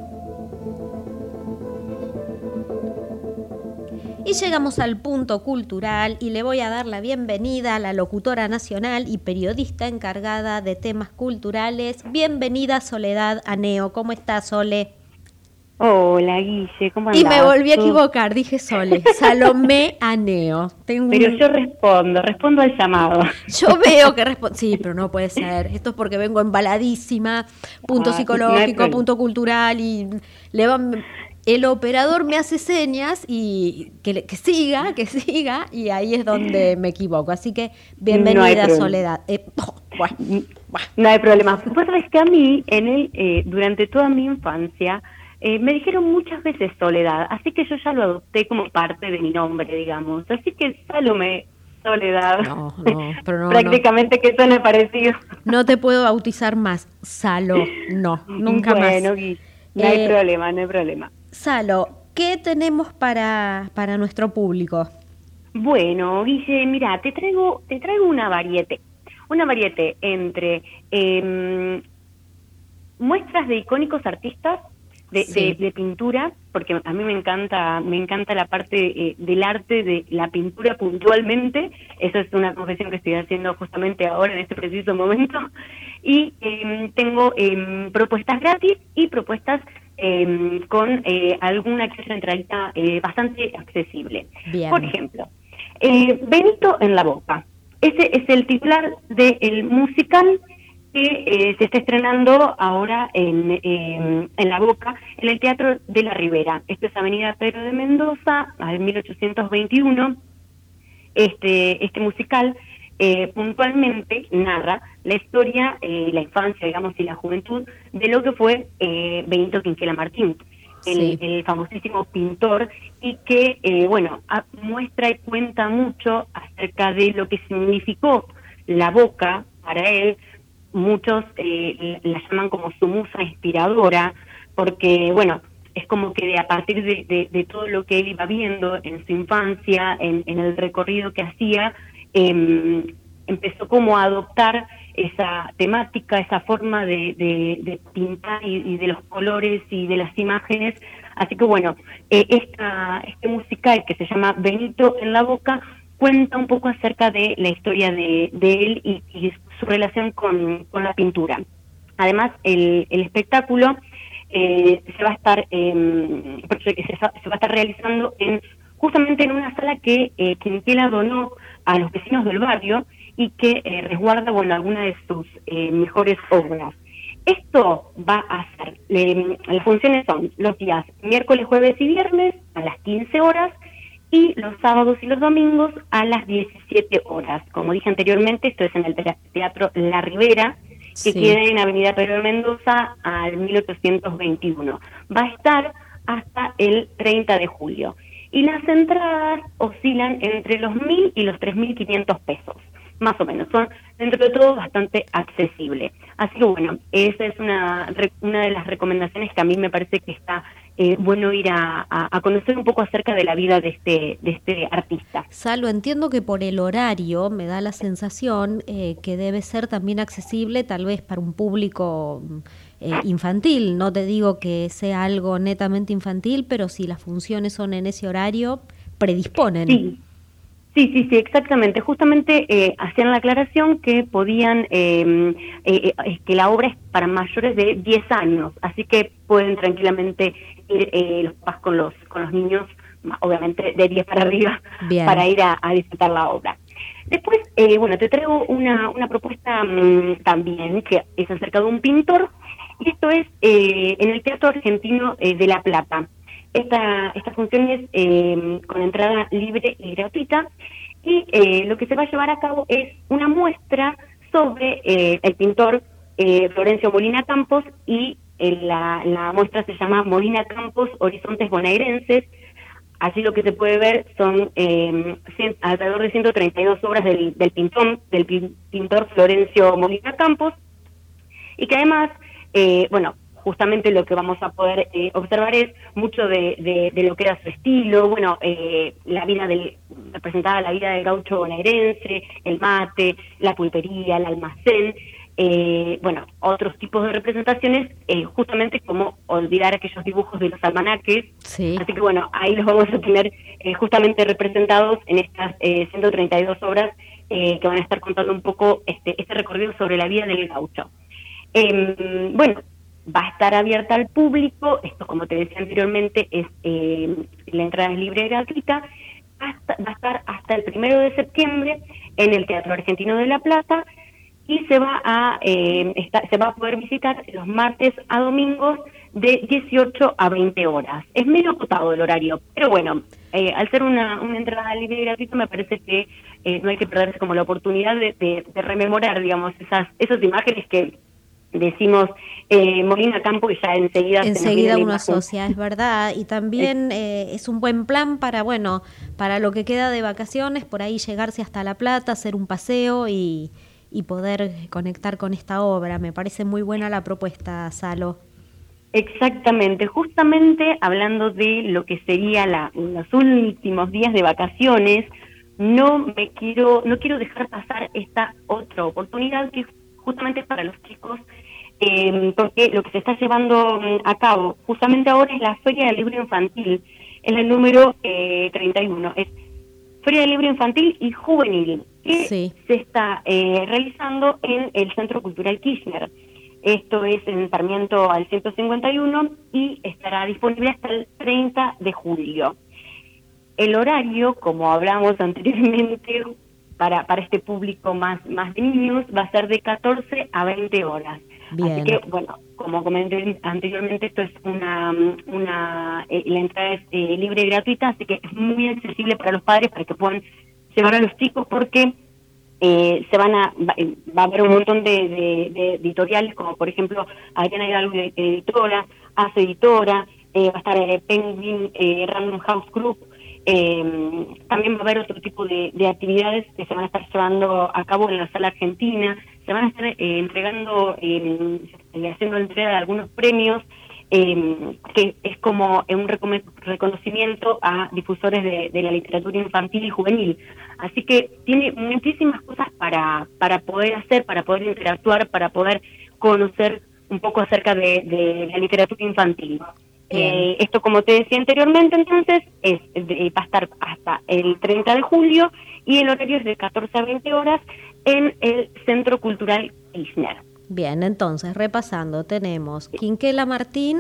Y llegamos al punto cultural y le voy a dar la bienvenida a la locutora nacional y periodista encargada de temas culturales. Bienvenida Soledad Aneo. ¿Cómo estás, Sole? Hola, Guille, ¿cómo andás? Y me volví a equivocar, dije Sole, Salomé *laughs* Aneo. Tengo pero yo respondo, respondo al llamado. Yo veo que respondo, sí, pero no puede ser. Esto es porque vengo embaladísima, punto ah, psicológico, punto cultural y le van el operador me hace señas y que, siga, que siga, y ahí es donde me equivoco. Así que bienvenida, Soledad. Eh, no hay problema. Vos sabés que a mí, en el, eh, durante toda mi infancia, eh, me dijeron muchas veces Soledad, así que yo ya lo adopté como parte de mi nombre, digamos. Así que Salome, Soledad. No, no, pero no. Prácticamente que suena parecido. No te puedo bautizar más. Salo, no, nunca más. Bueno, no hay problema, no hay problema. Salo, ¿qué tenemos para, para nuestro público? Bueno, Guille, mira, te traigo, te traigo una variete, una variete entre em, muestras de icónicos artistas de, de, pintura, porque a mí me encanta, me encanta la parte eh, del arte de la pintura puntualmente. Eso es una confesión que estoy haciendo justamente ahora en este preciso momento. Y em, tengo em, propuestas gratis y propuestas eh, con eh, alguna acceso entradita eh, bastante accesible. Por ejemplo, eh, Benito en la Boca. Ese es el titular del musical que eh, se está estrenando ahora en, en La Boca, en el Teatro de la Ribera. Esto es Avenida Pedro de Mendoza, al 1821. Este, este musical eh, puntualmente narra la historia, eh, la infancia, digamos, y la juventud de lo que fue eh, Benito Quinquela Martín, el, famosísimo pintor, y que, eh, bueno, muestra y cuenta mucho acerca de lo que significó la boca para él. Muchos la llaman como su musa inspiradora, porque, bueno, es como que a partir de, todo lo que él iba viendo en su infancia, en, en el recorrido que hacía, eh, empezó como a adoptar esa temática, esa forma de, de, pintar y, de los colores y de las imágenes. Así que bueno, eh, esta, este musical que se llama Benito en la Boca cuenta un poco acerca de la historia de, de él y, su relación con, la pintura. Además, el, espectáculo eh, se va a estar eh, se, va a estar realizando en justamente en una sala que eh, Quintela donó a los vecinos del barrio y que eh, resguarda bueno algunas de sus eh, mejores obras. Esto va a ser, las funciones son los días miércoles, jueves y viernes a las 15 horas y los sábados y los domingos a las 17 horas. Como dije anteriormente, esto es en el Teatro La Ribera, que queda en Avenida Pedro de Mendoza al 1821. Va a estar hasta el 30 de julio. Y las entradas oscilan entre los 1.000 y los 3.500 pesos más o menos. Son, dentro de todo, bastante accesible. Así que bueno, esa es una, una de las recomendaciones que a mí me parece que está eh, bueno ir a, a, conocer un poco acerca de la vida de este, de este artista. Salo, entiendo que por el horario me da la sensación eh, que debe ser también accesible tal vez para un público eh, infantil. No te digo que sea algo netamente infantil, pero si las funciones son en ese horario, predisponen. Sí. Sí, sí, sí, exactamente. Justamente eh, hacían la aclaración que podían, em, eh, eh, que la obra es para mayores de 10 años, así que pueden tranquilamente ir eh, los papás con los, con los niños, obviamente de 10 para arriba, para ir a, disfrutar la obra. Después, bueno, te traigo una, una propuesta mm, también que es acerca de un pintor, y esto es en el Teatro Argentino de La Plata. Esta, esta función es eh, con entrada libre y gratuita y eh, lo que se va a llevar a cabo es una muestra sobre eh, el pintor Florencio Molina Campos y la, la muestra se llama Molina Campos Horizontes Bonaerenses. Allí lo que se puede ver son alrededor de 132 obras del, del, pintor, del pintor Florencio Molina Campos y que además, bueno, justamente lo que vamos a poder eh, observar es mucho de, lo que era su estilo, bueno, eh, la vida del, representaba la vida del gaucho bonaerense, el mate, la pulpería, el almacén, eh, bueno, otros tipos de representaciones, justamente como olvidar aquellos dibujos de los almanaques. Así que bueno, ahí los vamos a tener justamente representados en estas 132 obras que van a estar contando un poco este, este recorrido sobre la vida del gaucho. Em, bueno, va a estar abierta al público, esto como te decía anteriormente, es eh, la entrada es libre y gratuita, hasta, va a estar hasta el primero de septiembre en el Teatro Argentino de La Plata y se va a eh, se va a poder visitar los martes a domingos de 18 a 20 horas. Es medio acotado el horario, pero bueno, eh, al ser una, una entrada libre y gratuita me parece que no hay que perderse como la oportunidad de, de rememorar, digamos, esas, esas imágenes que decimos eh, Molina Campo y ya enseguida enseguida uno asocia es verdad y también eh, es un buen plan para bueno para lo que queda de vacaciones por ahí llegarse hasta la plata hacer un paseo y, y poder conectar con esta obra. Me parece muy buena la propuesta Salo. Exactamente. Justamente hablando de lo que sería la, los últimos días de vacaciones no me quiero no quiero dejar pasar esta otra oportunidad que justamente para los chicos, eh, porque lo que se está llevando mm, a cabo justamente ahora es la Feria del Libro Infantil, es el número eh, 31, es Feria del Libro Infantil y Juvenil, que se está eh, realizando en el Centro Cultural Kirchner. Esto es en Sarmiento al 151 y estará disponible hasta el 30 de julio. El horario, como hablamos *laughs* anteriormente, para, para este público más, más de niños va a ser de 14 a 20 horas. Así que, bueno, como comenté anteriormente, esto es una, una eh, la entrada es eh, libre y gratuita, así que es muy accesible para los padres para que puedan llevar a los chicos porque eh, se van a va, a haber un montón de, de, editoriales como por ejemplo Adriana Hidalgo editora, hace editora, va a estar Penguin Random House Group, eh, también va a haber otro tipo de, actividades que se van a estar llevando a cabo en la sala argentina, se van a estar eh, entregando, eh, haciendo entrega de algunos premios eh, que es como un reconocimiento a difusores de, la literatura infantil y juvenil. Así que tiene muchísimas cosas para, para poder hacer, para poder interactuar, para poder conocer un poco acerca de, la literatura infantil. Eh, esto, como te decía anteriormente, entonces, es va a estar hasta el 30 de julio y el horario es de 14 a 20 horas en el Centro Cultural Kirchner. Bien, entonces, repasando, tenemos Quinquela Martín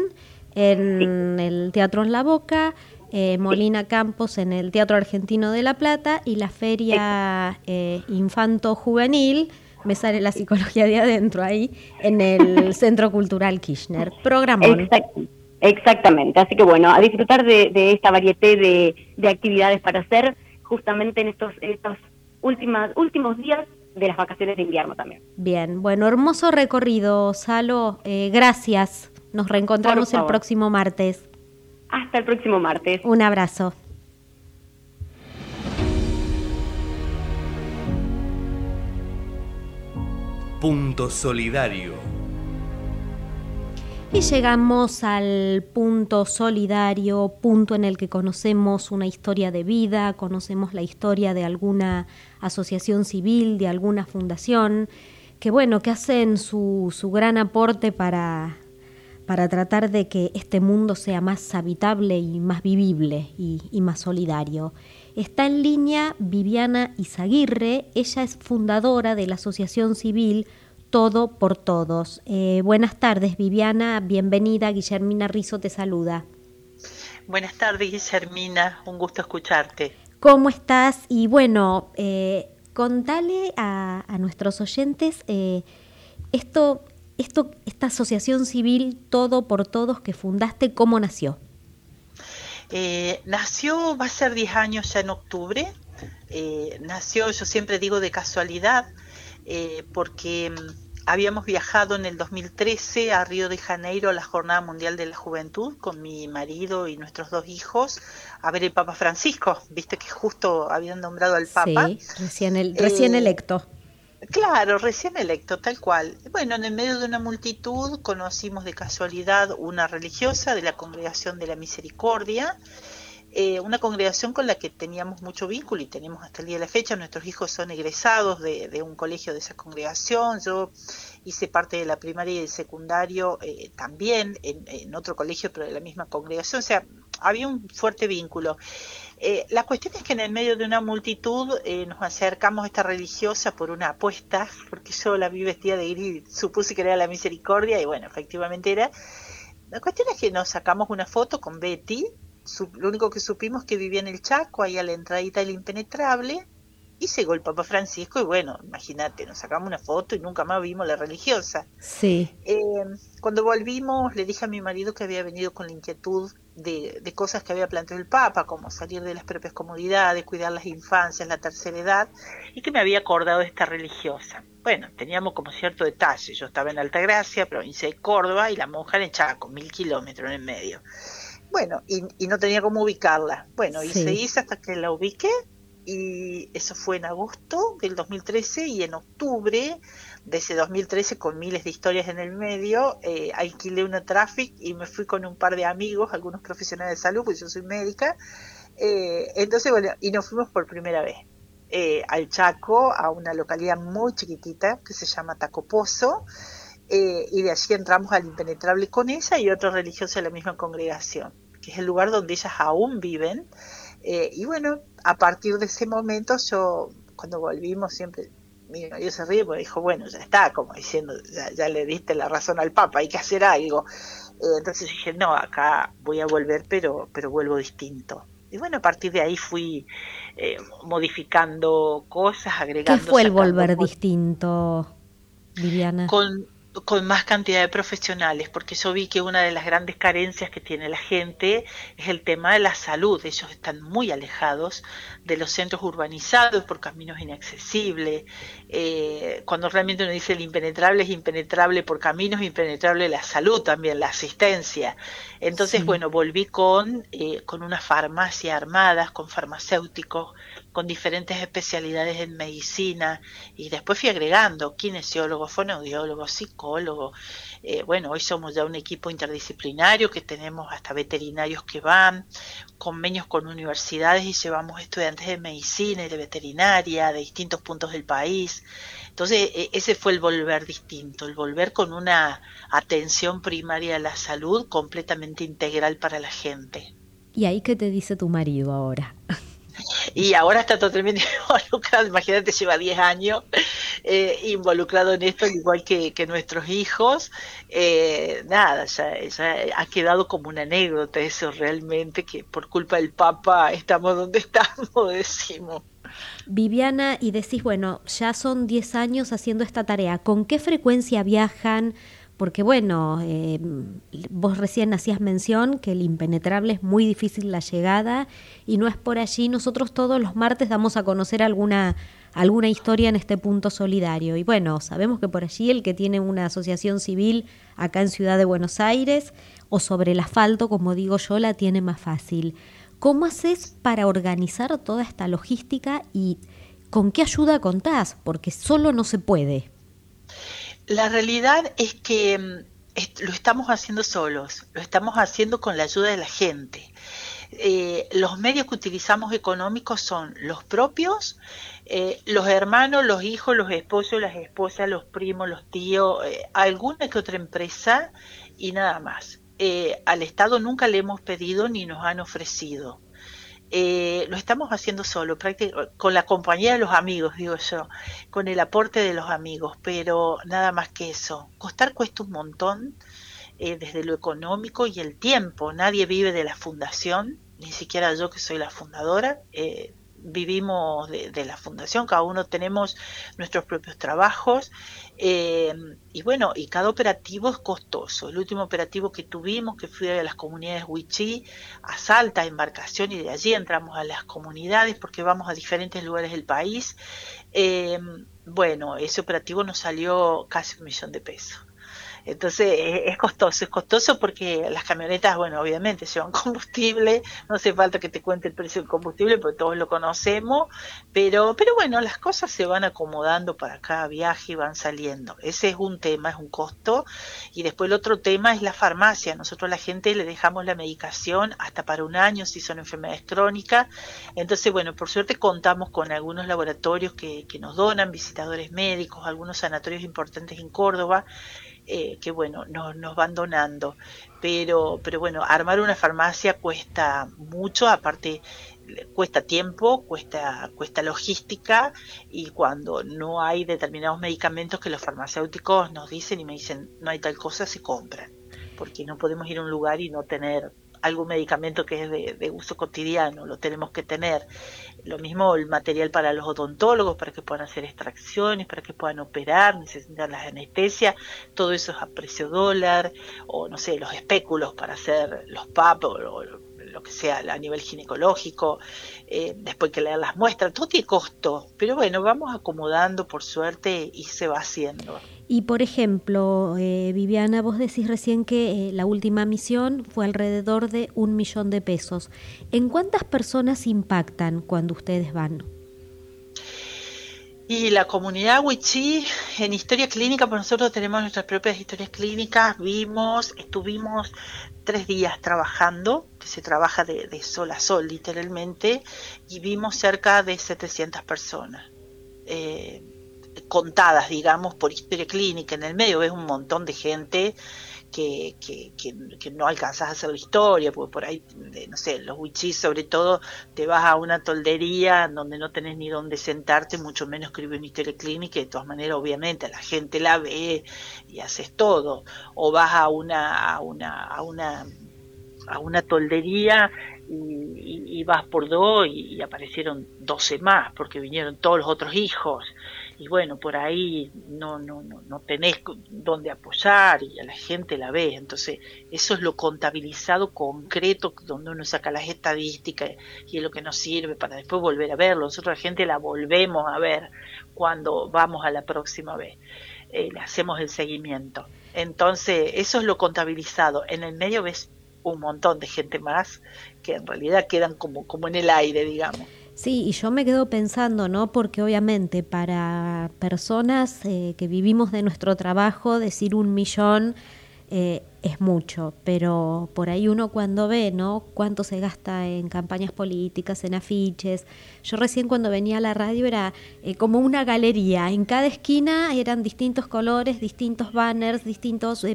en el Teatro en la Boca, eh, Molina Campos en el Teatro Argentino de La Plata y la Feria eh, Infanto Juvenil, me sale la psicología de adentro ahí, en el *laughs* Centro Cultural Kirchner. Programón. exactamente, así que bueno, a disfrutar de, esta variedad de, actividades para hacer justamente en estos, en estos últimos días de las vacaciones de invierno también. Bien, bueno, hermoso recorrido, Salo. Eh, gracias. Nos reencontramos el próximo martes. Hasta el próximo martes. Un abrazo. Punto Solidario. Y llegamos al punto solidario, punto en el que conocemos una historia de vida, conocemos la historia de alguna asociación civil, de alguna fundación, que bueno, que hacen su, su gran aporte para, para tratar de que este mundo sea más habitable y más vivible y, y más solidario. Está en línea Viviana Izaguirre, ella es fundadora de la Asociación Civil todo por Todos. Eh, buenas tardes, Viviana, bienvenida. Guillermina Rizo te saluda. Buenas tardes, Guillermina, un gusto escucharte. ¿Cómo estás? Y bueno, eh, contale a, nuestros oyentes eh, esto, esto, esta asociación civil Todo por Todos que fundaste, ¿cómo nació? nació, va a ser 10 años ya en octubre. nació, yo siempre digo de casualidad, eh, porque mm, habíamos viajado en el 2013 a Río de Janeiro a la Jornada Mundial de la Juventud con mi marido y nuestros dos hijos a ver el Papa Francisco, viste que justo habían nombrado al Papa. Sí, recién, recién eh, electo. Claro, recién electo, tal cual. Bueno, en el medio de una multitud conocimos de casualidad una religiosa de la Congregación de la Misericordia eh, una congregación con la que teníamos mucho vínculo y tenemos hasta el día de la fecha. Nuestros hijos son egresados de, un colegio de esa congregación. Yo hice parte de la primaria y el secundario eh, también en, otro colegio, pero de la misma congregación. O sea, había un fuerte vínculo. Eh, la cuestión es que en el medio de una multitud nos acercamos a esta religiosa por una apuesta, porque yo la vi vestida de gris supuse que era la misericordia y bueno, efectivamente era. La cuestión es que nos sacamos una foto con Betty, lo único que supimos que vivía en el Chaco, ahí a la entradita del impenetrable, y llegó el Papa Francisco y bueno, imagínate, nos sacamos una foto y nunca más vimos la religiosa. Sí. Eh, cuando volvimos le dije a mi marido que había venido con la inquietud de, de, cosas que había planteado el Papa, como salir de las propias comodidades, cuidar las infancias, la tercera edad, y que me había acordado de esta religiosa. Bueno, teníamos como cierto detalle, yo estaba en Altagracia, provincia de Córdoba, y la monja en Chaco, mil kilómetros en el medio. Bueno, y, no tenía cómo ubicarla. Bueno, y se hizo hasta que la ubiqué y eso fue en agosto del 2013 y en octubre de ese 2013 con miles de historias en el medio eh, alquilé una traffic y me fui con un par de amigos, algunos profesionales de salud, pues yo soy médica. Eh, entonces, bueno, y nos fuimos por primera vez eh, al Chaco, a una localidad muy chiquitita que se llama Tacopozo. Eh, y de allí entramos al impenetrable con ella y otros religiosos de la misma congregación, que es el lugar donde ellas aún viven. Eh, y bueno, a partir de ese momento yo, cuando volvimos, siempre mi marido se ríe porque dijo, bueno, ya está, como diciendo, ya, le diste la razón al Papa, hay que hacer algo. Eh, entonces dije, no, acá voy a volver, pero, pero vuelvo distinto. Y bueno, a partir de ahí fui modificando cosas, agregando... ¿Qué fue el volver distinto, Viviana? Con, con más cantidad de profesionales, porque yo vi que una de las grandes carencias que tiene la gente es el tema de la salud. Ellos están muy alejados de los centros urbanizados por caminos inaccesibles. Eh, cuando realmente uno dice el impenetrable es impenetrable por caminos, impenetrable la salud también, la asistencia. Entonces, bueno, volví con, eh, con una farmacia armada, con farmacéuticos, con diferentes especialidades en medicina y después fui agregando kinesiólogo, fonoaudiólogo, psicólogo. Eh, bueno, hoy somos ya un equipo interdisciplinario que tenemos hasta veterinarios que van, convenios con universidades y llevamos estudiantes de medicina y de veterinaria de distintos puntos del país. Entonces, e, ese fue el volver distinto, el volver con una atención primaria a la salud completamente integral para la gente. ¿Y ahí qué te dice tu marido ahora? Y ahora está totalmente *laughs* involucrado, imagínate, lleva 10 años eh, involucrado en esto, igual que, nuestros hijos. Eh, nada, ya, ha quedado como una anécdota eso realmente, que por culpa del Papa estamos donde *laughs* estamos, decimos. Viviana, y decís, bueno, ya son 10 años haciendo esta tarea, ¿con qué frecuencia viajan? Porque bueno, eh, vos recién hacías mención que el impenetrable es muy difícil la llegada y no es por allí. Nosotros todos los martes damos a conocer alguna, alguna historia en este punto solidario. Y bueno, sabemos que por allí el que tiene una asociación civil acá en Ciudad de Buenos Aires o sobre el asfalto, como digo yo, la tiene más fácil. ¿Cómo haces para organizar toda esta logística y con qué ayuda contás? Porque solo no se puede. La realidad es que mm, lo estamos haciendo solos, lo estamos haciendo con la ayuda de la gente. Eh, los medios que utilizamos económicos son los propios, eh, los hermanos, los hijos, los esposos, las esposas, los primos, los tíos, eh, alguna que otra empresa y nada más. al Estado nunca le hemos pedido ni nos han ofrecido. Eh, lo estamos haciendo solo, con la compañía de los amigos, digo yo, con el aporte de los amigos, pero nada más que eso. Costar cuesta un montón eh, desde lo económico y el tiempo. Nadie vive de la fundación, ni siquiera yo que soy la fundadora. Eh, vivimos de, la fundación, cada uno tenemos nuestros propios trabajos eh, y bueno, y cada operativo es costoso. El último operativo que tuvimos, que fue a las comunidades Wichí, a Salta, embarcación, y de allí entramos a las comunidades porque vamos a diferentes lugares del país. Eh, bueno, ese operativo nos salió casi un millón de pesos. Entonces es costoso, es costoso porque las camionetas, bueno, obviamente llevan *laughs* combustible, no hace falta que te cuente el precio del combustible porque todos lo conocemos, pero, pero bueno, las cosas se van acomodando para cada viaje y van saliendo. Ese es un tema, es un costo. Y después el otro tema es la farmacia. Nosotros a la gente le dejamos la medicación hasta para un año si son enfermedades crónicas. Entonces, bueno, por suerte contamos con algunos laboratorios que, que nos donan, visitadores médicos, algunos sanatorios importantes en Córdoba eh, que bueno, nos van donando. Pero, pero bueno, armar una farmacia cuesta mucho, aparte cuesta tiempo, cuesta, cuesta logística y cuando no hay determinados medicamentos que los farmacéuticos nos dicen y me dicen no hay tal cosa, se compran, porque no podemos ir a un lugar y no tener algún medicamento que es de, de, uso cotidiano, lo tenemos que tener. Lo mismo el material para los odontólogos, para que puedan hacer extracciones, para que puedan operar, necesitan las anestesias, todo eso es a precio dólar, o no sé, los espéculos para hacer los PAP o, lo que sea a nivel ginecológico, eh, después que leer las muestras, todo tiene costo, pero bueno, vamos acomodando por suerte y se va haciendo. Y por ejemplo, eh, Viviana, vos decís recién que eh, la última misión fue alrededor de un millón de pesos. ¿En cuántas personas impactan cuando ustedes van? Y la comunidad Wichí en historia clínica, pues nosotros tenemos nuestras propias historias clínicas, vimos, estuvimos tres días trabajando, que se trabaja de, sol a sol literalmente, y vimos cerca de 700 personas. Eh, contadas, digamos, por historia clínica. En el medio ves un montón de gente que, que, que, no alcanzas a hacer la historia, porque por ahí, no sé, los wichis sobre todo, te vas a una toldería donde no tenés ni dónde sentarte, mucho menos escribir una historia clínica, y de todas maneras, obviamente, la gente la ve y haces todo. O vas a una, a una, a una, a una toldería y, vas por dos y aparecieron doce más, porque vinieron todos los otros hijos y bueno, por ahí no, no, no, no tenés dónde apoyar y a la gente la ve. Entonces, eso es lo contabilizado concreto, donde uno saca las estadísticas y es lo que nos sirve para después volver a verlo. Nosotros la gente la volvemos a ver cuando vamos a la próxima vez. Eh, le hacemos el seguimiento. Entonces, eso es lo contabilizado. En el medio ves un montón de gente más que en realidad quedan como, como en el aire, digamos. Sí, y yo me quedo pensando, ¿no? Porque obviamente para personas eh, que vivimos de nuestro trabajo, decir un millón eh, es mucho, pero por ahí uno cuando ve, ¿no? Cuánto se gasta en campañas políticas, en afiches. Yo recién cuando venía a la radio era eh, como una galería. En cada esquina eran distintos colores, distintos banners, distintos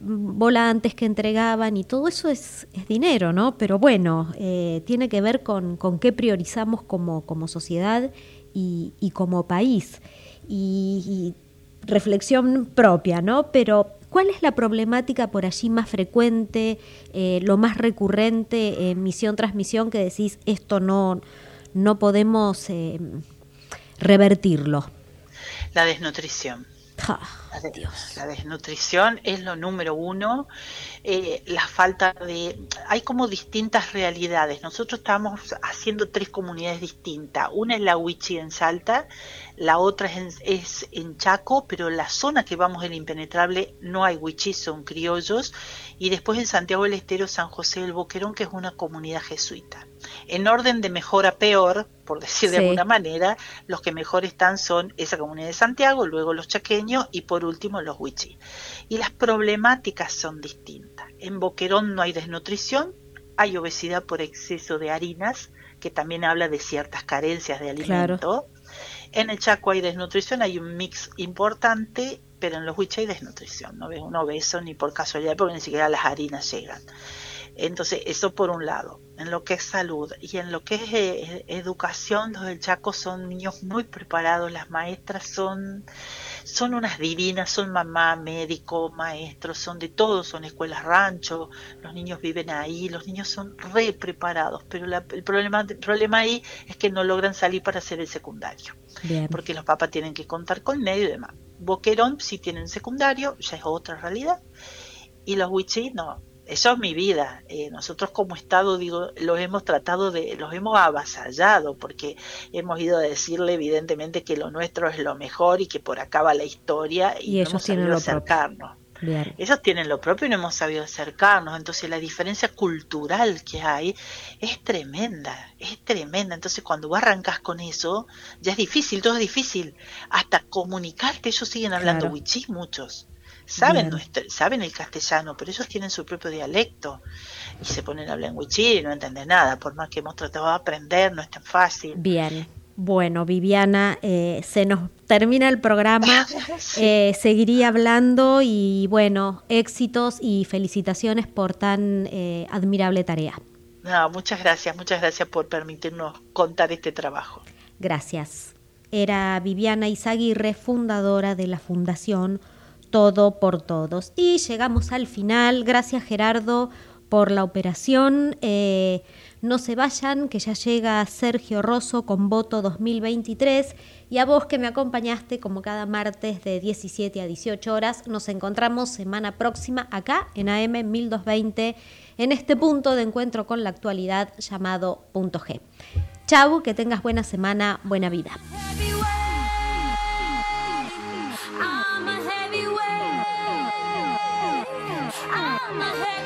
volantes que entregaban y todo eso es, dinero, ¿no? Pero bueno, eh, tiene que ver con, con qué priorizamos como, como sociedad y, como país. Y, reflexión propia, ¿no? Pero ¿cuál es la problemática por allí más frecuente, eh, lo más recurrente en misión-transmisión que decís esto no, no podemos eh, revertirlo? La desnutrición. La, desnutrición es lo número uno. Eh, la falta de... Hay como distintas realidades. Nosotros estamos haciendo tres comunidades distintas. Una es la Huichi en Salta, la otra es en, Chaco, pero la zona que vamos el impenetrable no hay Huichi, son criollos. Y después en Santiago del Estero, San José del Boquerón, que es una comunidad jesuita. En orden de mejor a peor, por decir de alguna manera, los que mejor están son esa comunidad de Santiago, luego los chaqueños y por último los huichí. Y las problemáticas son distintas. En Boquerón no hay desnutrición, hay obesidad por exceso de harinas, que también habla de ciertas carencias de alimento. En el Chaco hay desnutrición, hay un mix importante, pero en los huichí hay desnutrición. No ves un obeso ni por casualidad, porque ni siquiera las harinas llegan. Entonces, eso por un lado, en lo que es salud y en lo que es eh, educación, los del Chaco son niños muy preparados, las maestras son, son unas divinas, son mamá, médico, maestros, son de todo, son escuelas rancho, los niños viven ahí, los niños son re preparados, pero el, problema, el problema ahí es que no logran salir para hacer el secundario, porque los papás tienen que contar con medio y demás. Boquerón sí tienen secundario, ya es otra realidad, y los Wichí no, eso es mi vida. Eh, nosotros como Estado, digo, los hemos tratado de, los hemos avasallado porque hemos ido a decirle evidentemente que lo nuestro es lo mejor y que por acá va la historia y, no hemos sabido acercarnos. Ellos tienen lo propio y no hemos sabido acercarnos. Entonces la diferencia cultural que hay es tremenda, es tremenda. Entonces cuando vos arrancas con eso, ya es difícil, todo es difícil. Hasta comunicarte, ellos siguen hablando claro. muchos saben, saben el castellano, pero ellos tienen su propio dialecto y se ponen a hablar en wichí y no entienden nada, por más que hemos tratado de aprender, no es tan fácil. Bien. Bueno, Viviana, eh, se nos termina el programa, *laughs* eh, seguiría hablando y bueno, éxitos y felicitaciones por tan eh, admirable tarea. No, muchas gracias, muchas gracias por permitirnos contar este trabajo. Gracias. Era Viviana Izaguirre, fundadora de la Fundación todo por todos. Y llegamos al final. Gracias Gerardo por la operación. Eh, no se vayan, que ya llega Sergio Rosso con voto 2023. Y a vos que me acompañaste como cada martes de 17 a 18 horas, nos encontramos semana próxima acá en AM 1220 en este punto de encuentro con la actualidad llamado Punto G. Chau, que tengas buena semana, buena vida. my head.